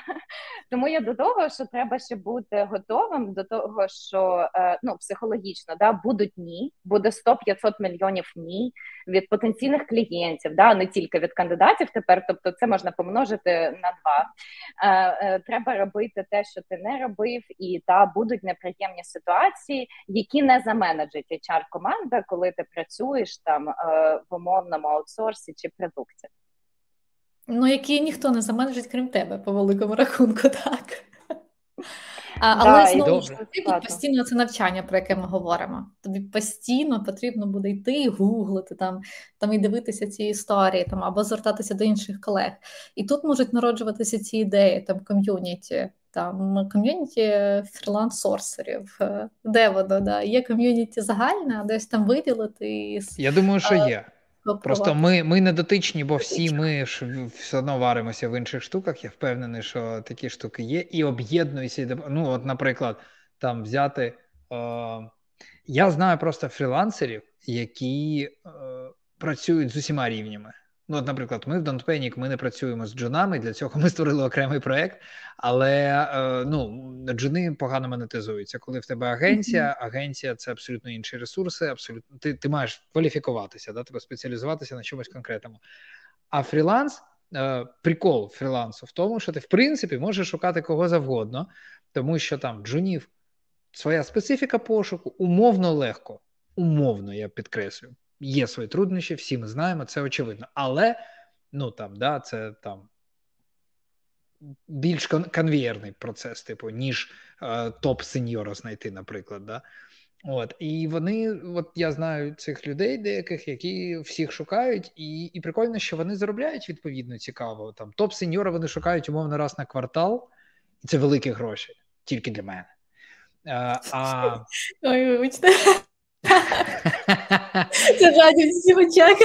S4: Тому я до того, що треба ще бути готовим до того, що е, ну психологічно да будуть ні, буде 100-500 мільйонів ні від потенційних клієнтів, да не тільки від кандидатів. Тепер, тобто, це можна помножити на два. Е, е, треба робити те, що ти не робив, і та будуть неприємні ситуації, які не заменеджить hr команда, коли ти працюєш там в умовному аутсорсі чи продукті.
S1: Ну, які ніхто не заменеджить, крім тебе, по великому рахунку, [LAUGHS] так. А, Але знову ж таки постійно це навчання, про яке ми говоримо. Тобі постійно потрібно буде йти і гуглити там, там і дивитися ці історії, там або звертатися до інших колег. І тут можуть народжуватися ці ідеї, там ком'юніті, там ком'юніті фріланс-сорсерів. Де воно? Да? Є ком'юніті загальне, а десь там виділити.
S2: Я думаю, що є. Просто ми ми не дотичні, бо всі ми ж все одно варимося в інших штуках. Я впевнений, що такі штуки є, і об'єднуються. Ну, от, наприклад, там взяти. Е, Я знаю просто фрілансерів, які е, працюють з усіма рівнями. Ну, от, наприклад, ми в Don't Panic, ми не працюємо з джунами, для цього ми створили окремий проект, але е, ну, джуни погано монетизуються. Коли в тебе агенція, агенція це абсолютно інші ресурси, абсолютно ти ти маєш кваліфікуватися, да, тебе спеціалізуватися на чомусь конкретному. А фріланс, е, прикол фрілансу в тому, що ти в принципі можеш шукати кого завгодно, тому що там джунів своя специфіка пошуку умовно легко, умовно, я підкреслюю є свої труднощі, всі ми знаємо, це очевидно. Але ну там, да, це там більш конвієрний процес, типу, ніж е, топ сеньора знайти, наприклад. Да? От, І вони, от я знаю цих людей, деяких, які всіх шукають, і і прикольно, що вони заробляють відповідно цікаво. Там Топ сеньора вони шукають умовно раз на квартал, і це великі гроші тільки для мене. А, а...
S1: Ой, вибачте. [LAUGHS] Це радіо всі в очах.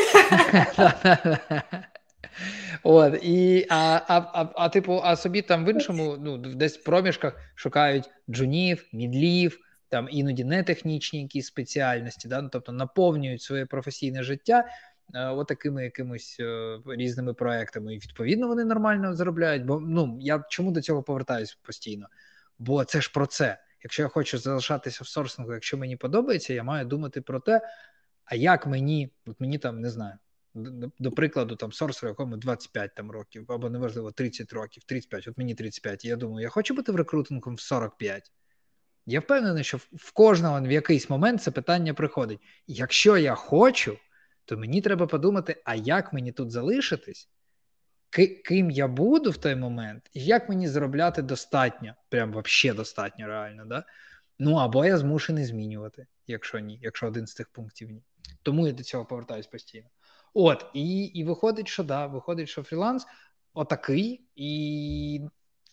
S2: От, і, а, а, а, а, типу, а собі там в іншому, ну, десь в проміжках шукають джунів, мідлів, там іноді не технічні якісь спеціальності, да? ну, тобто наповнюють своє професійне життя е, отакими якимись е, різними проектами. І відповідно вони нормально заробляють. Бо ну я чому до цього повертаюся постійно? Бо це ж про це. Якщо я хочу залишатися в сорсингу, якщо мені подобається, я маю думати про те, а як мені, от мені там не знаю, до, прикладу, там сорсеру, якому 25 там років, або неважливо 30 років, 35, от мені 35, і я думаю, я хочу бути в рекрутингом в 45. Я впевнений, що в кожного в якийсь момент це питання приходить. Якщо я хочу, то мені треба подумати, а як мені тут залишитись, ким я буду в той момент, і як мені заробляти достатньо, прям вообще достатньо реально, да? Ну або я змушений змінювати, якщо ні, якщо один з тих пунктів ні. Тому я до цього повертаюсь постійно. От, і і виходить, що да, виходить, що фріланс отакий, і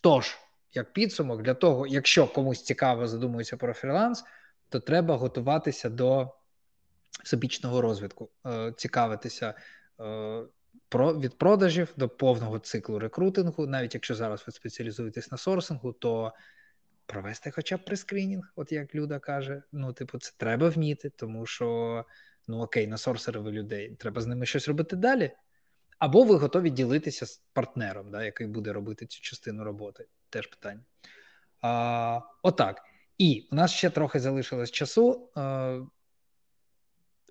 S2: тож, як підсумок, для того, якщо комусь цікаво задумується про фріланс, то треба готуватися до всебічного розвитку, е, цікавитися е, про від продажів до повного циклу рекрутингу. Навіть якщо зараз ви спеціалізуєтесь на сорсингу, то провести хоча б прескрінінг, от як Люда каже. Ну, типу, це треба вміти, тому що ну окей, на сорсери людей, треба з ними щось робити далі. Або ви готові ділитися з партнером, да, який буде робити цю частину роботи. Теж питання. А, Отак. І у нас ще трохи залишилось часу. А,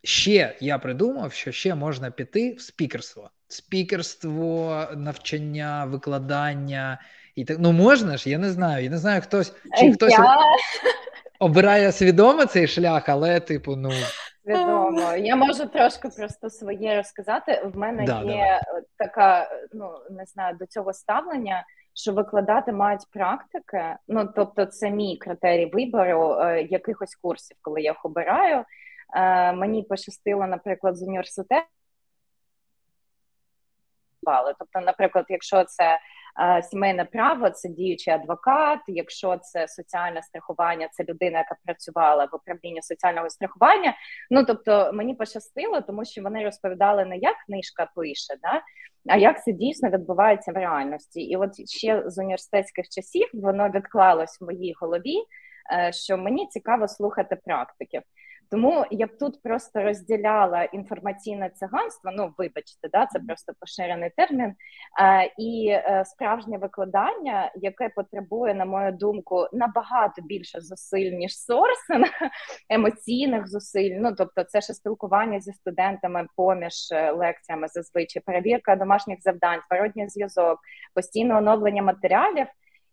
S2: Ще я придумав, що ще можна піти в спікерство. Спікерство, навчання, викладання і так. Ну можна ж, я не знаю. Я не знаю, хтось чи хтось я... [LAUGHS] обирає свідомо цей шлях, але, типу, ну.
S4: Свідомо. Я можу трошки просто своє розказати. В мене да, є давай. така, ну не знаю, до цього ставлення. Що викладати мають практики, ну тобто, це мій критерій вибору е, якихось курсів, коли я їх обираю. Е, Мені пощастило, наприклад, з університету. Тобто, наприклад, якщо це Е, сімейне право це діючий адвокат. Якщо це соціальне страхування, це людина, яка працювала в управлінні соціального страхування. Ну тобто мені пощастило, тому що вони розповідали не як книжка пише, да а як це дійсно відбувається в реальності. І от ще з університетських часів воно відклалось в моїй голові, е, що мені цікаво слухати практиків. Тому я б тут просто розділяла інформаційне циганство. Ну, вибачте, да, це просто поширений термін, е, і е, справжнє викладання, яке потребує, на мою думку, набагато більше зусиль ніж сорсинг, [LAUGHS] емоційних зусиль. Ну тобто, це ще спілкування зі студентами поміж е, лекціями, зазвичай перевірка домашніх завдань, зворотній зв'язок, постійне оновлення матеріалів.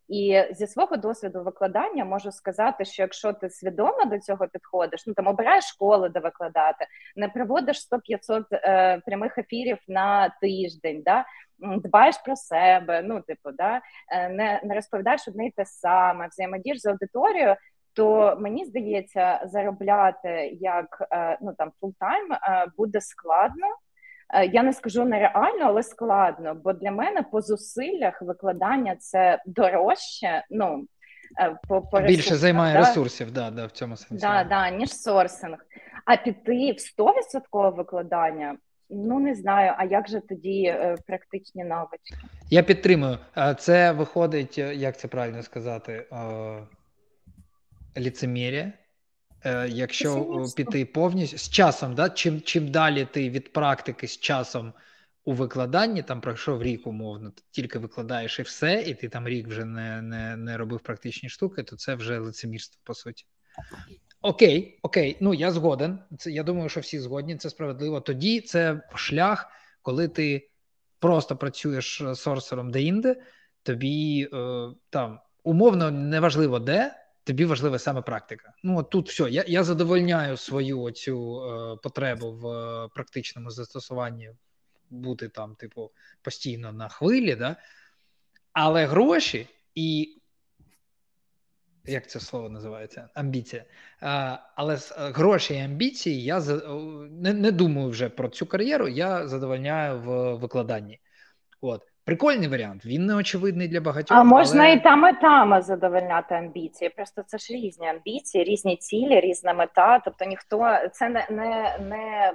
S4: І зі свого досвіду викладання можу сказати, що якщо ти свідомо до цього підходиш, ну там обираєш школи, де викладати, не проводиш 100-500 е, прямих ефірів на тиждень, да дбаєш про себе, ну типу, да е, не не розповідаєш одне й те саме, взаємодієш з аудиторією. То мені здається, заробляти як е, ну там full-time буде складно, Е, я не скажу нереально, але складно. Бо для мене по зусиллях викладання це дорожче. Ну
S2: е, по, по більше займає да? ресурсів, да, да, в цьому сенсі.
S4: Да, да, ніж сорсинг. А піти в 100% викладання. Ну не знаю, а як же тоді е, практичні навички?
S2: Я підтримую. Це виходить, як це правильно сказати, е, ліцемір'я. Е, якщо піти повністю з часом, да, чим чим далі ти від практики з часом у викладанні, там пройшов рік, умовно, ти тільки викладаєш і все, і ти там рік вже не не, не робив практичні штуки, то це вже лицемірство, по суті. Окей, окей, ну я згоден. Це я думаю, що всі згодні, це справедливо. Тоді це шлях, коли ти просто працюєш сорсером де-інде, тобі е, там умовно неважливо де тобі важлива саме практика. Ну от тут все. Я я задовольняю свою цю е, потребу в е, практичному застосуванні бути там, типу, постійно на хвилі, да? але гроші і. Як це слово називається? Амбіція. А, Але з е, гроші і амбіції я не не думаю вже про цю кар'єру, я задовольняю в викладанні. От. Прикольний варіант, він не очевидний для багатьох.
S4: А можна але... і там, і там задовольняти амбіції. Просто це ж різні амбіції, різні цілі, різна мета. Тобто ніхто це не не, не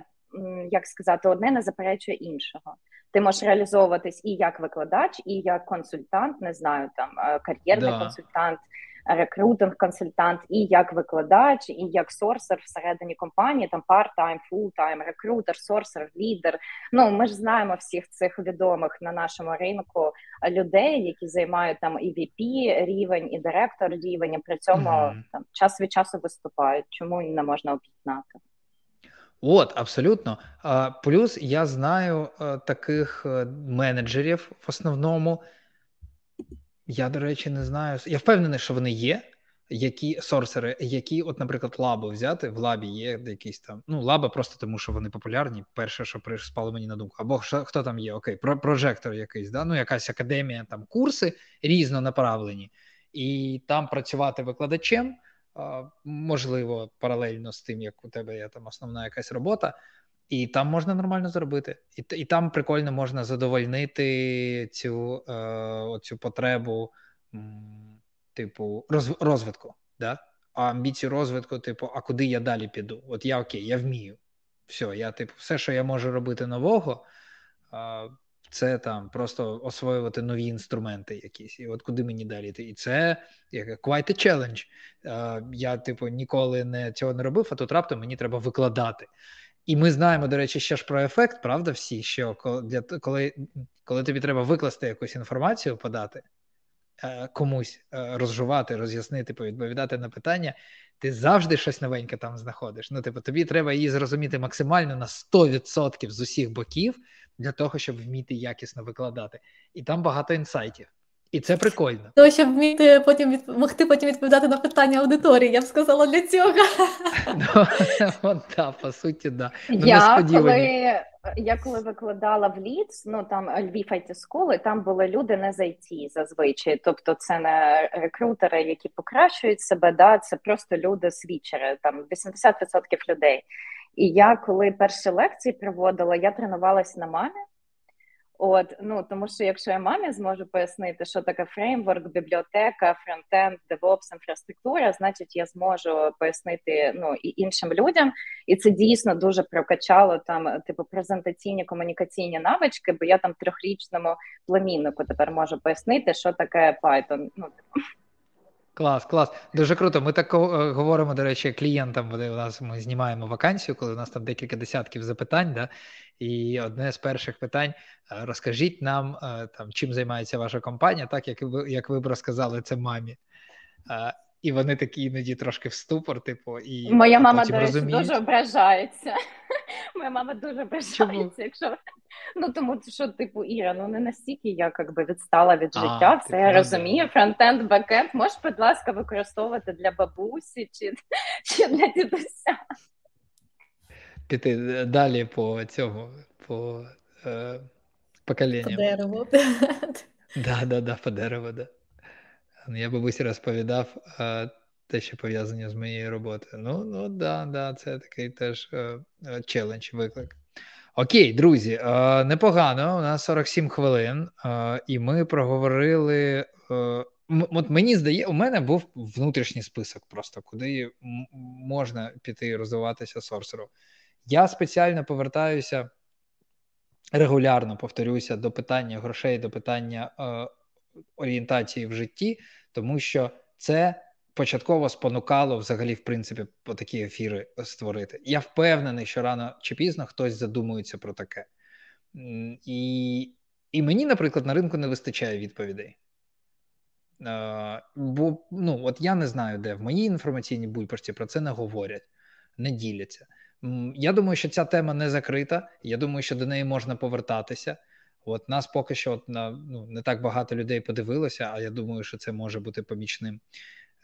S4: як сказати, одне не заперечує іншого. Ти можеш реалізовуватись і як викладач, і як консультант, не знаю, там е, кар'єрний да. консультант. Рекрутинг-консультант, і як викладач, і як сорсер всередині компанії, там part-time, full-time, рекрутер, сорсер, лідер. Ну ми ж знаємо всіх цих відомих на нашому ринку людей, які займають там і VP рівень, і директор рівень, і при цьому mm-hmm. там час від часу виступають. Чому не можна об'єднати?
S2: От, абсолютно. Плюс я знаю е, таких е, менеджерів в основному. Я, до речі, не знаю. Я впевнений, що вони є, які сорсери, які, от, наприклад, лабу взяти. В лабі є якісь там. Ну, лаба просто тому, що вони популярні. Перше, що спало мені на думку. Або що, хто там є? Окей, про, прожектор якийсь, да? ну, якась академія, там курси різнонаправлені. І там працювати викладачем можливо, паралельно з тим, як у тебе є там основна якась робота, і там можна нормально зробити. І і там прикольно можна задовольнити цю е, оцю потребу, типу, роз, розвитку. Да? А амбіцію розвитку, типу, а куди я далі піду? От я окей, я вмію. Все, я, типу, все, що я можу робити нового, це там просто освоювати нові інструменти якісь. І от куди мені далі йти? І це як quite a challenge. Я, типу, ніколи не цього не робив, а тут раптом мені треба викладати. І ми знаємо, до речі, ще ж про ефект, правда, всі, що коли коли, коли тобі треба викласти якусь інформацію, подати е, комусь е, розжувати, роз'яснити, повідповідати на питання, ти завжди щось новеньке там знаходиш. Ну, типу, тобі треба її зрозуміти максимально на 100% з усіх боків для того, щоб вміти якісно викладати. І там багато інсайтів. І це прикольно.
S1: То, щоб вміти потім від... могти потім відповідати на питання аудиторії, я б сказала для цього.
S2: Ну, [LAUGHS] да, по суті, да.
S4: Ну, я, коли, я коли викладала в Ліц, ну там Львів IT школи, там були люди не з IT зазвичай. Тобто це не рекрутери, які покращують себе, да, це просто люди свічери, там 80% людей. І я коли перші лекції проводила, я тренувалася на мамі. От, ну тому що якщо я мамі зможу пояснити, що таке фреймворк, бібліотека, фронтенд, DevOps, інфраструктура, значить я зможу пояснити ну і іншим людям, і це дійсно дуже прокачало там, типу, презентаційні комунікаційні навички, бо я там трьохрічному племіннику тепер можу пояснити, що таке Python. Ну типу.
S2: Клас, клас. Дуже круто. Ми так е, говоримо, до речі, клієнтам, вони у нас ми знімаємо вакансію, коли у нас там декілька десятків запитань. Да? І одне з перших питань: е, розкажіть нам, е, там, чим займається ваша компанія, так як ви як ви б розказали це мамі. І вони такі іноді трошки в ступор, типу, і
S4: моя мама до речі, дуже ображається. [LAUGHS] Моя мама дуже ображається, якщо ну тому що, типу, Іра, ну не настільки я якби відстала від життя, а, все я розумію. Фронтенд, бекенд, можеш, будь ласка, використовувати для бабусі чи, [LAUGHS] чи для дідуся.
S2: Піти далі по цьому, по е, поколінням. По
S1: дереву. [LAUGHS]
S2: Да, да, да, по дереву, да. Я бабусі розповідав а, те, що пов'язане з моєю роботою. Ну, ну да, да, це такий теж е, е, челендж, виклик. Окей, друзі, е, непогано. У нас 47 хвилин, і ми проговорили. От мені здається, у мене був внутрішній список, просто куди можна піти розвиватися сорсеру. Я спеціально повертаюся регулярно повторюся до питання грошей, до питання орієнтації в житті, тому що це початково спонукало взагалі, в принципі, по такі ефіри створити. Я впевнений, що рано чи пізно хтось задумується про таке. І і мені, наприклад, на ринку не вистачає відповідей. Uh, бо ну, от я не знаю, де в моїй інформаційній бульбашці про це не говорять, не діляться. Я думаю, що ця тема не закрита. Я думаю, що до неї можна повертатися. От нас поки що от, на, ну, не так багато людей подивилося, а я думаю, що це може бути помічним.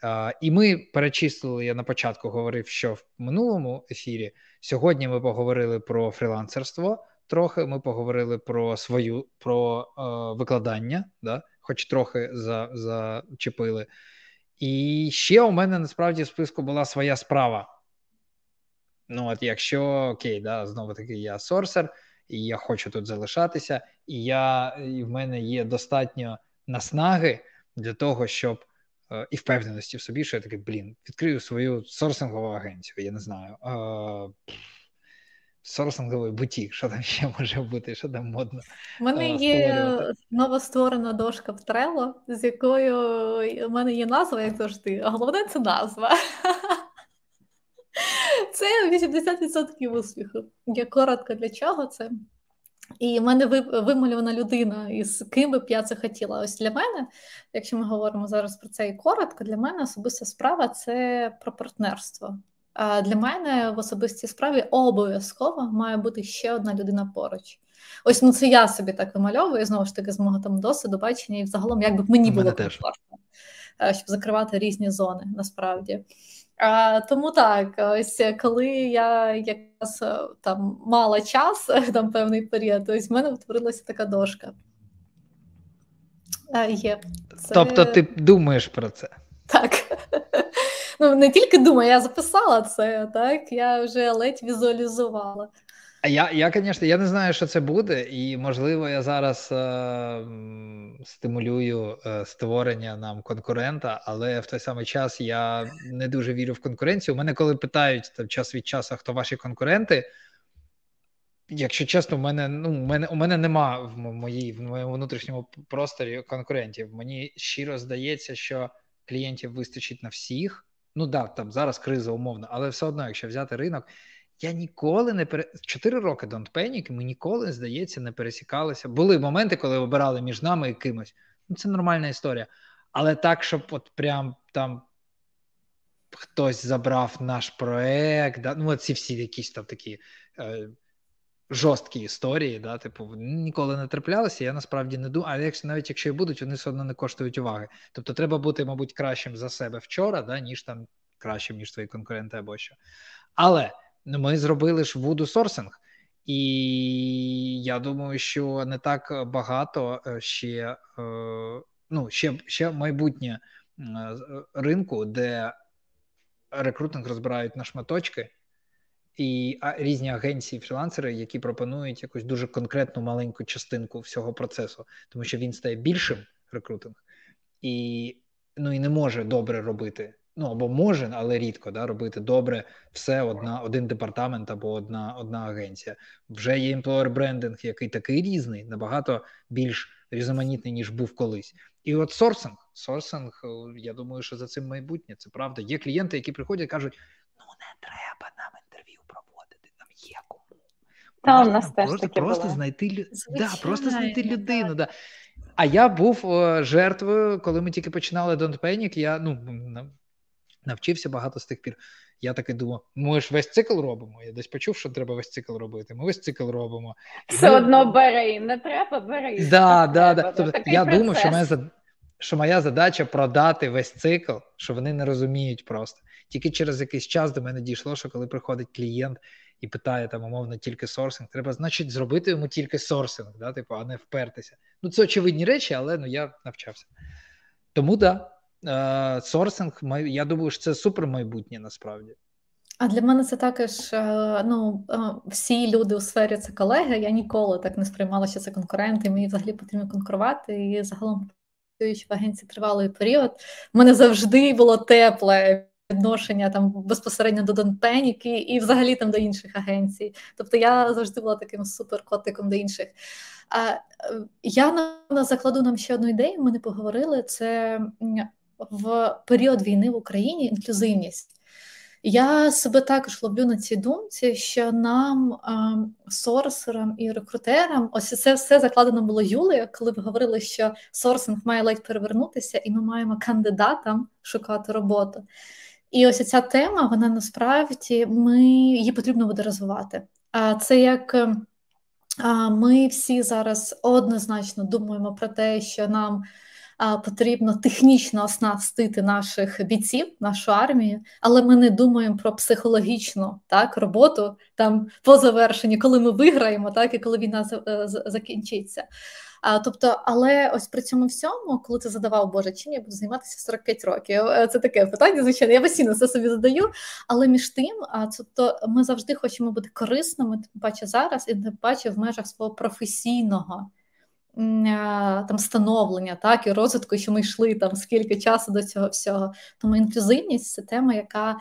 S2: Uh, і ми перечислили, я на початку говорив, що в минулому ефірі сьогодні ми поговорили про фрілансерство. Трохи ми поговорили про свою про uh, викладання, да, хоч трохи за, зачепили. І ще у мене насправді в списку була своя справа. Ну, от якщо окей, да, знову таки, я сорсер, і я хочу тут залишатися, і я і в мене є достатньо наснаги для того, щоб е, і впевненості в собі, що я такий, блін, відкрию свою сорсингову агенцію. Я не знаю. Е, сорсинговий бутік, що там ще може бути, що там модно.
S1: У мене є нова створена дошка в Trello, з якою у мене є назва, як завжди, а головне це назва. Це 80% успіху. Я коротко для чого це. І в мене вималювана людина, із ким би б я це хотіла. Ось для мене, якщо ми говоримо зараз про це і коротко, для мене особиста справа це про партнерство. А для мене в особистій справі обов'язково має бути ще одна людина поруч. Ось ну це я собі так вимальовую, знову ж таки, з мого там досвіду, бачення, і взагалом, як би мені було комфортно, щоб закривати різні зони насправді. А, Тому так, ось коли я якраз е, там мала час, [LAUGHS] там певний період, ось в мене утворилася така дошка. А, є.
S2: Це... Тобто ти думаєш про це?
S1: Так. [LAUGHS] Ну, не тільки думаю, я записала це, так, я вже ледь візуалізувала.
S2: Я, я, звісно, я не знаю, що це буде, і можливо, я зараз е, стимулюю е, створення нам конкурента, але в той самий час я не дуже вірю в конкуренцію. У мене, коли питають там час від часу, хто ваші конкуренти. Якщо чесно, у мене ну, у мене у мене нема в моїй в моєму внутрішньому просторі конкурентів. Мені щиро здається, що клієнтів вистачить на всіх. Ну да, там зараз криза умовно, але все одно, якщо взяти ринок, я ніколи не пере... Чотири роки Don't Panic, ми ніколи, здається, не пересікалися. Були моменти, коли обирали між нами і кимось. Ну, Це нормальна історія. Але так, щоб от прям там хтось забрав наш проект, да? ну, ці всі якісь там такі е, жорсткі історії, да? типу, ніколи не траплялися. Я насправді не думаю, але якщо навіть якщо і будуть, вони все одно не коштують уваги. Тобто, треба бути, мабуть, кращим за себе вчора, да? ніж там кращим, ніж твої конкуренти або що. Але. Ми зробили ж вуду сорсинг, і я думаю, що не так багато е, ще е, ну, ще, ще майбутнє е, ринку, де рекрутинг розбирають на шматочки. І різні агенції, фрілансери, які пропонують якусь дуже конкретну маленьку частинку всього процесу, тому що він стає більшим рекрутинг, і ну і не може добре робити ну або може, але рідко да, робити добре все одна, один департамент або одна одна агенція. Вже є employer брендинг, який такий різний, набагато більш різноманітний, ніж був колись. І от сорсинг, сорсинг, я думаю, що за цим майбутнє це правда. Є клієнти, які приходять і кажуть: ну не треба нам інтерв'ю проводити, нам є кому.
S4: Та у нас теж
S2: просто
S4: таке
S2: просто
S4: було.
S2: знайти да, просто знайти людину. Да. А я був о, жертвою, коли ми тільки починали Don't Panic, Я ну навчився багато з тих пір. Я таки думав, ми ж весь цикл робимо. Я десь почув, що треба весь цикл робити. Ми весь цикл робимо.
S4: Все ми... одно бери, не треба бери.
S2: Да, да, да. Тобто, я процес. думав, що моя що моя задача продати весь цикл, що вони не розуміють просто. Тільки через якийсь час до мене дійшло, що коли приходить клієнт і питає там, умовно, тільки сорсинг, треба, значить, зробити йому тільки сорсинг, да, типу, а не впертися. Ну, це очевидні речі, але ну я навчався. Тому так. Да. Е, сорсинг, я думаю, що це супер майбутнє насправді.
S1: А для мене це також е, ну, е, всі люди у сфері це колеги. Я ніколи так не сприймала, що це конкуренти. Мені взагалі потрібно конкурувати. І загалом працюючи в агенції тривалий період, в мене завжди було тепле відношення там безпосередньо до Донпеніки і взагалі там до інших агенцій. Тобто я завжди була таким суперкотиком до інших. А я на закладу нам ще одну ідею. Ми не поговорили. Це в період війни в Україні інклюзивність. Я себе також ловлю на цій думці, що нам, е, сорсерам і рекрутерам, ось це все закладено було Юлею, коли ви говорили, що сорсинг має ледь перевернутися, і ми маємо кандидатам шукати роботу. І ось ця тема, вона насправді ми її потрібно буде розвивати. А це як ем, ми всі зараз однозначно думаємо про те, що нам потрібно технічно оснастити наших бійців, нашу армію, але ми не думаємо про психологічну так роботу там по завершенні, коли ми виграємо, так і коли війна е, закінчиться. А, Тобто, але ось при цьому всьому, коли ти задавав, Боже, чим я буду займатися 45 років? Е, це таке питання, звичайно, я постійно це собі задаю. Але між тим, а тобто, ми завжди хочемо бути корисними, тим паче зараз, і тим паче в межах свого професійного там становлення, так і розвитку, що ми йшли там скільки часу до цього всього. Тому інклюзивність це тема, яка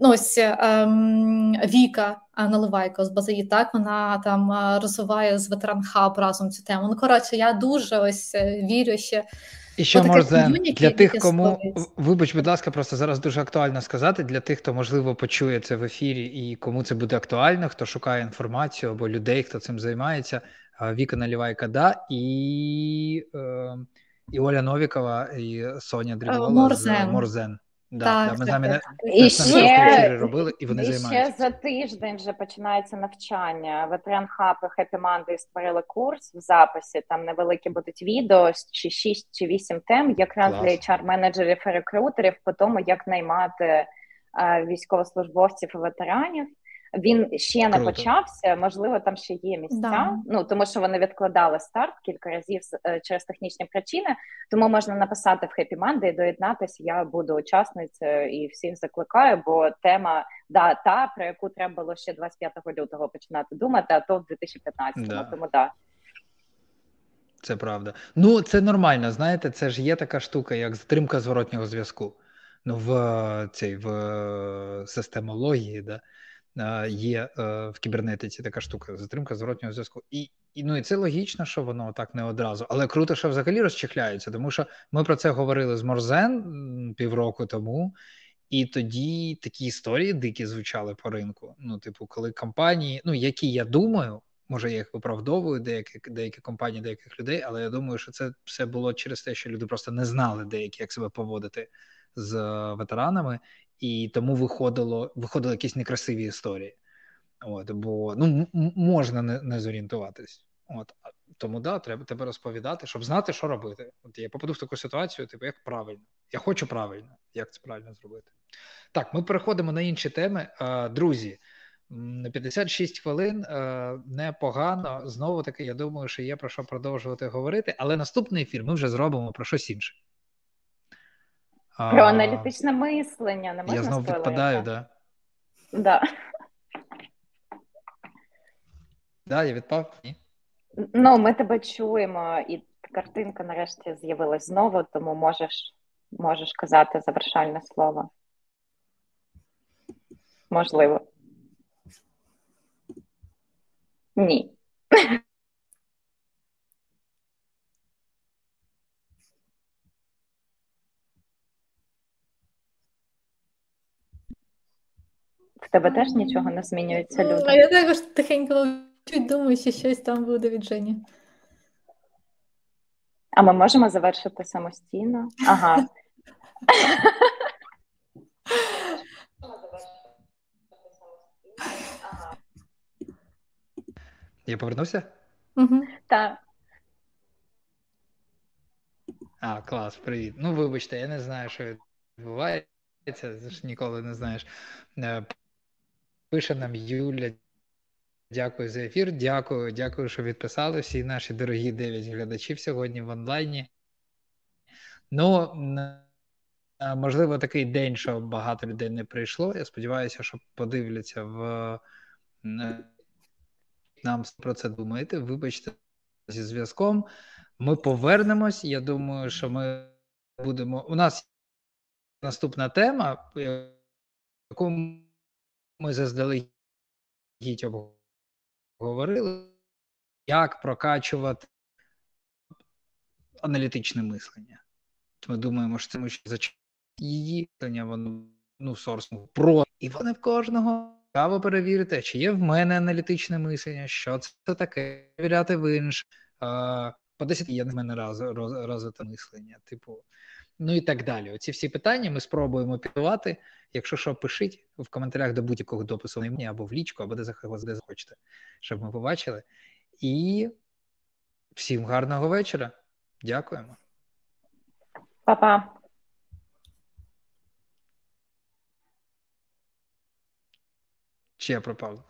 S1: ну, ось ем, Віка Наливайко з Базаї, так вона там розвиває з ветеран хаб разом цю тему. Ну коротше, я дуже ось вірю ще.
S2: І що може для тих, кому вибач, будь ласка, просто зараз дуже актуально сказати для тих, хто можливо почує це в ефірі, і кому це буде актуально, хто шукає інформацію або людей, хто цим займається. Віка Налівайка, да, і е, і Оля Новікова, і Соня Дрібова
S1: Морзен.
S2: з Морзен.
S1: Да, так,
S2: да, ми з нами
S4: і ще,
S2: робили, і вони
S4: і
S2: займаються.
S4: ще за тиждень вже починається навчання. Ветеран Хаб і Happy Monday створили курс в записі. Там невеликі будуть відео чи 6 чи 8 тем, якраз Клас. для HR-менеджерів і рекрутерів по тому, як наймати е, військовослужбовців і ветеранів. Він ще не почався, можливо, там ще є місця. Да. Ну тому що вони відкладали старт кілька разів е, через технічні причини. Тому можна написати в Happy Monday, доєднатися. Я буду учасницею і всіх закликаю, бо тема да та про яку треба було ще 25 лютого починати думати, а то в 2015-му. Да. Тому да.
S2: Це правда. Ну це нормально. Знаєте, це ж є така штука, як затримка зворотнього зв'язку. Ну в цій в системології, да є е, в кібернетиці така штука, затримка зворотнього зв'язку. І і ну і це логічно, що воно так не одразу. Але круто, що взагалі розчихляються, тому що ми про це говорили з Морзен півроку тому, і тоді такі історії дикі звучали по ринку. Ну, типу, коли компанії, ну які я думаю. Може, я їх виправдовую, деякі деякі компанії, деяких людей, але я думаю, що це все було через те, що люди просто не знали деякі, як себе поводити з ветеранами, і тому виходило виходили якісь некрасиві історії. От, Бо ну, можна не не зорієнтуватись. От, Тому да, треба тебе розповідати, щоб знати, що робити. От Я попаду в таку ситуацію, типу, як правильно. Я хочу правильно, як це правильно зробити. Так, ми переходимо на інші теми. Друзі, 56 хвилин непогано. Знову таки, я думаю, що є про що продовжувати говорити, але наступний ефір ми вже зробимо про щось інше.
S4: Про аналітичне мислення не можна
S2: Я знову відпадаю, так?
S4: Да? Да.
S2: Да, я відпав? Ні?
S4: Ну, ми тебе чуємо, і картинка нарешті з'явилась знову, тому можеш можеш казати завершальне слово. Можливо. Ні. В тебе теж нічого не змінюється, люди?
S1: А я також тихенько чуть думаю, що щось там буде від Жені.
S4: А ми можемо завершити самостійно? Ага.
S2: Я повернувся?
S1: Угу.
S4: Так.
S2: А, клас, привіт. Ну, вибачте, я не знаю, що відбувається, ж ніколи не знаєш. Е, Пише нам Юля. Дякую за ефір. Дякую, дякую, що відписали всі наші дорогі 9 глядачів сьогодні в онлайні. Ну, можливо, такий день, що багато людей не прийшло. Я сподіваюся, що подивляться в нам про це думаєте. Вибачте зі зв'язком. Ми повернемось. Я думаю, що ми будемо. У нас наступна тема, яку ми заздалегідь обговорили, як прокачувати аналітичне мислення. Ми думаємо, що це ми ще її воно ну, сорсну про і вони в кожного цікаво перевірити, чи є в мене аналітичне мислення, що це таке, перевіряти в інш. По 10 є в мене раз, роз, розвите мислення, типу, ну і так далі. Оці всі питання ми спробуємо підготувати. Якщо що, пишіть в коментарях до будь-якого допису на мені або в лічку, або де захочете, щоб ми побачили. І всім гарного вечора. Дякуємо.
S4: Па-па.
S2: Чи я пропав?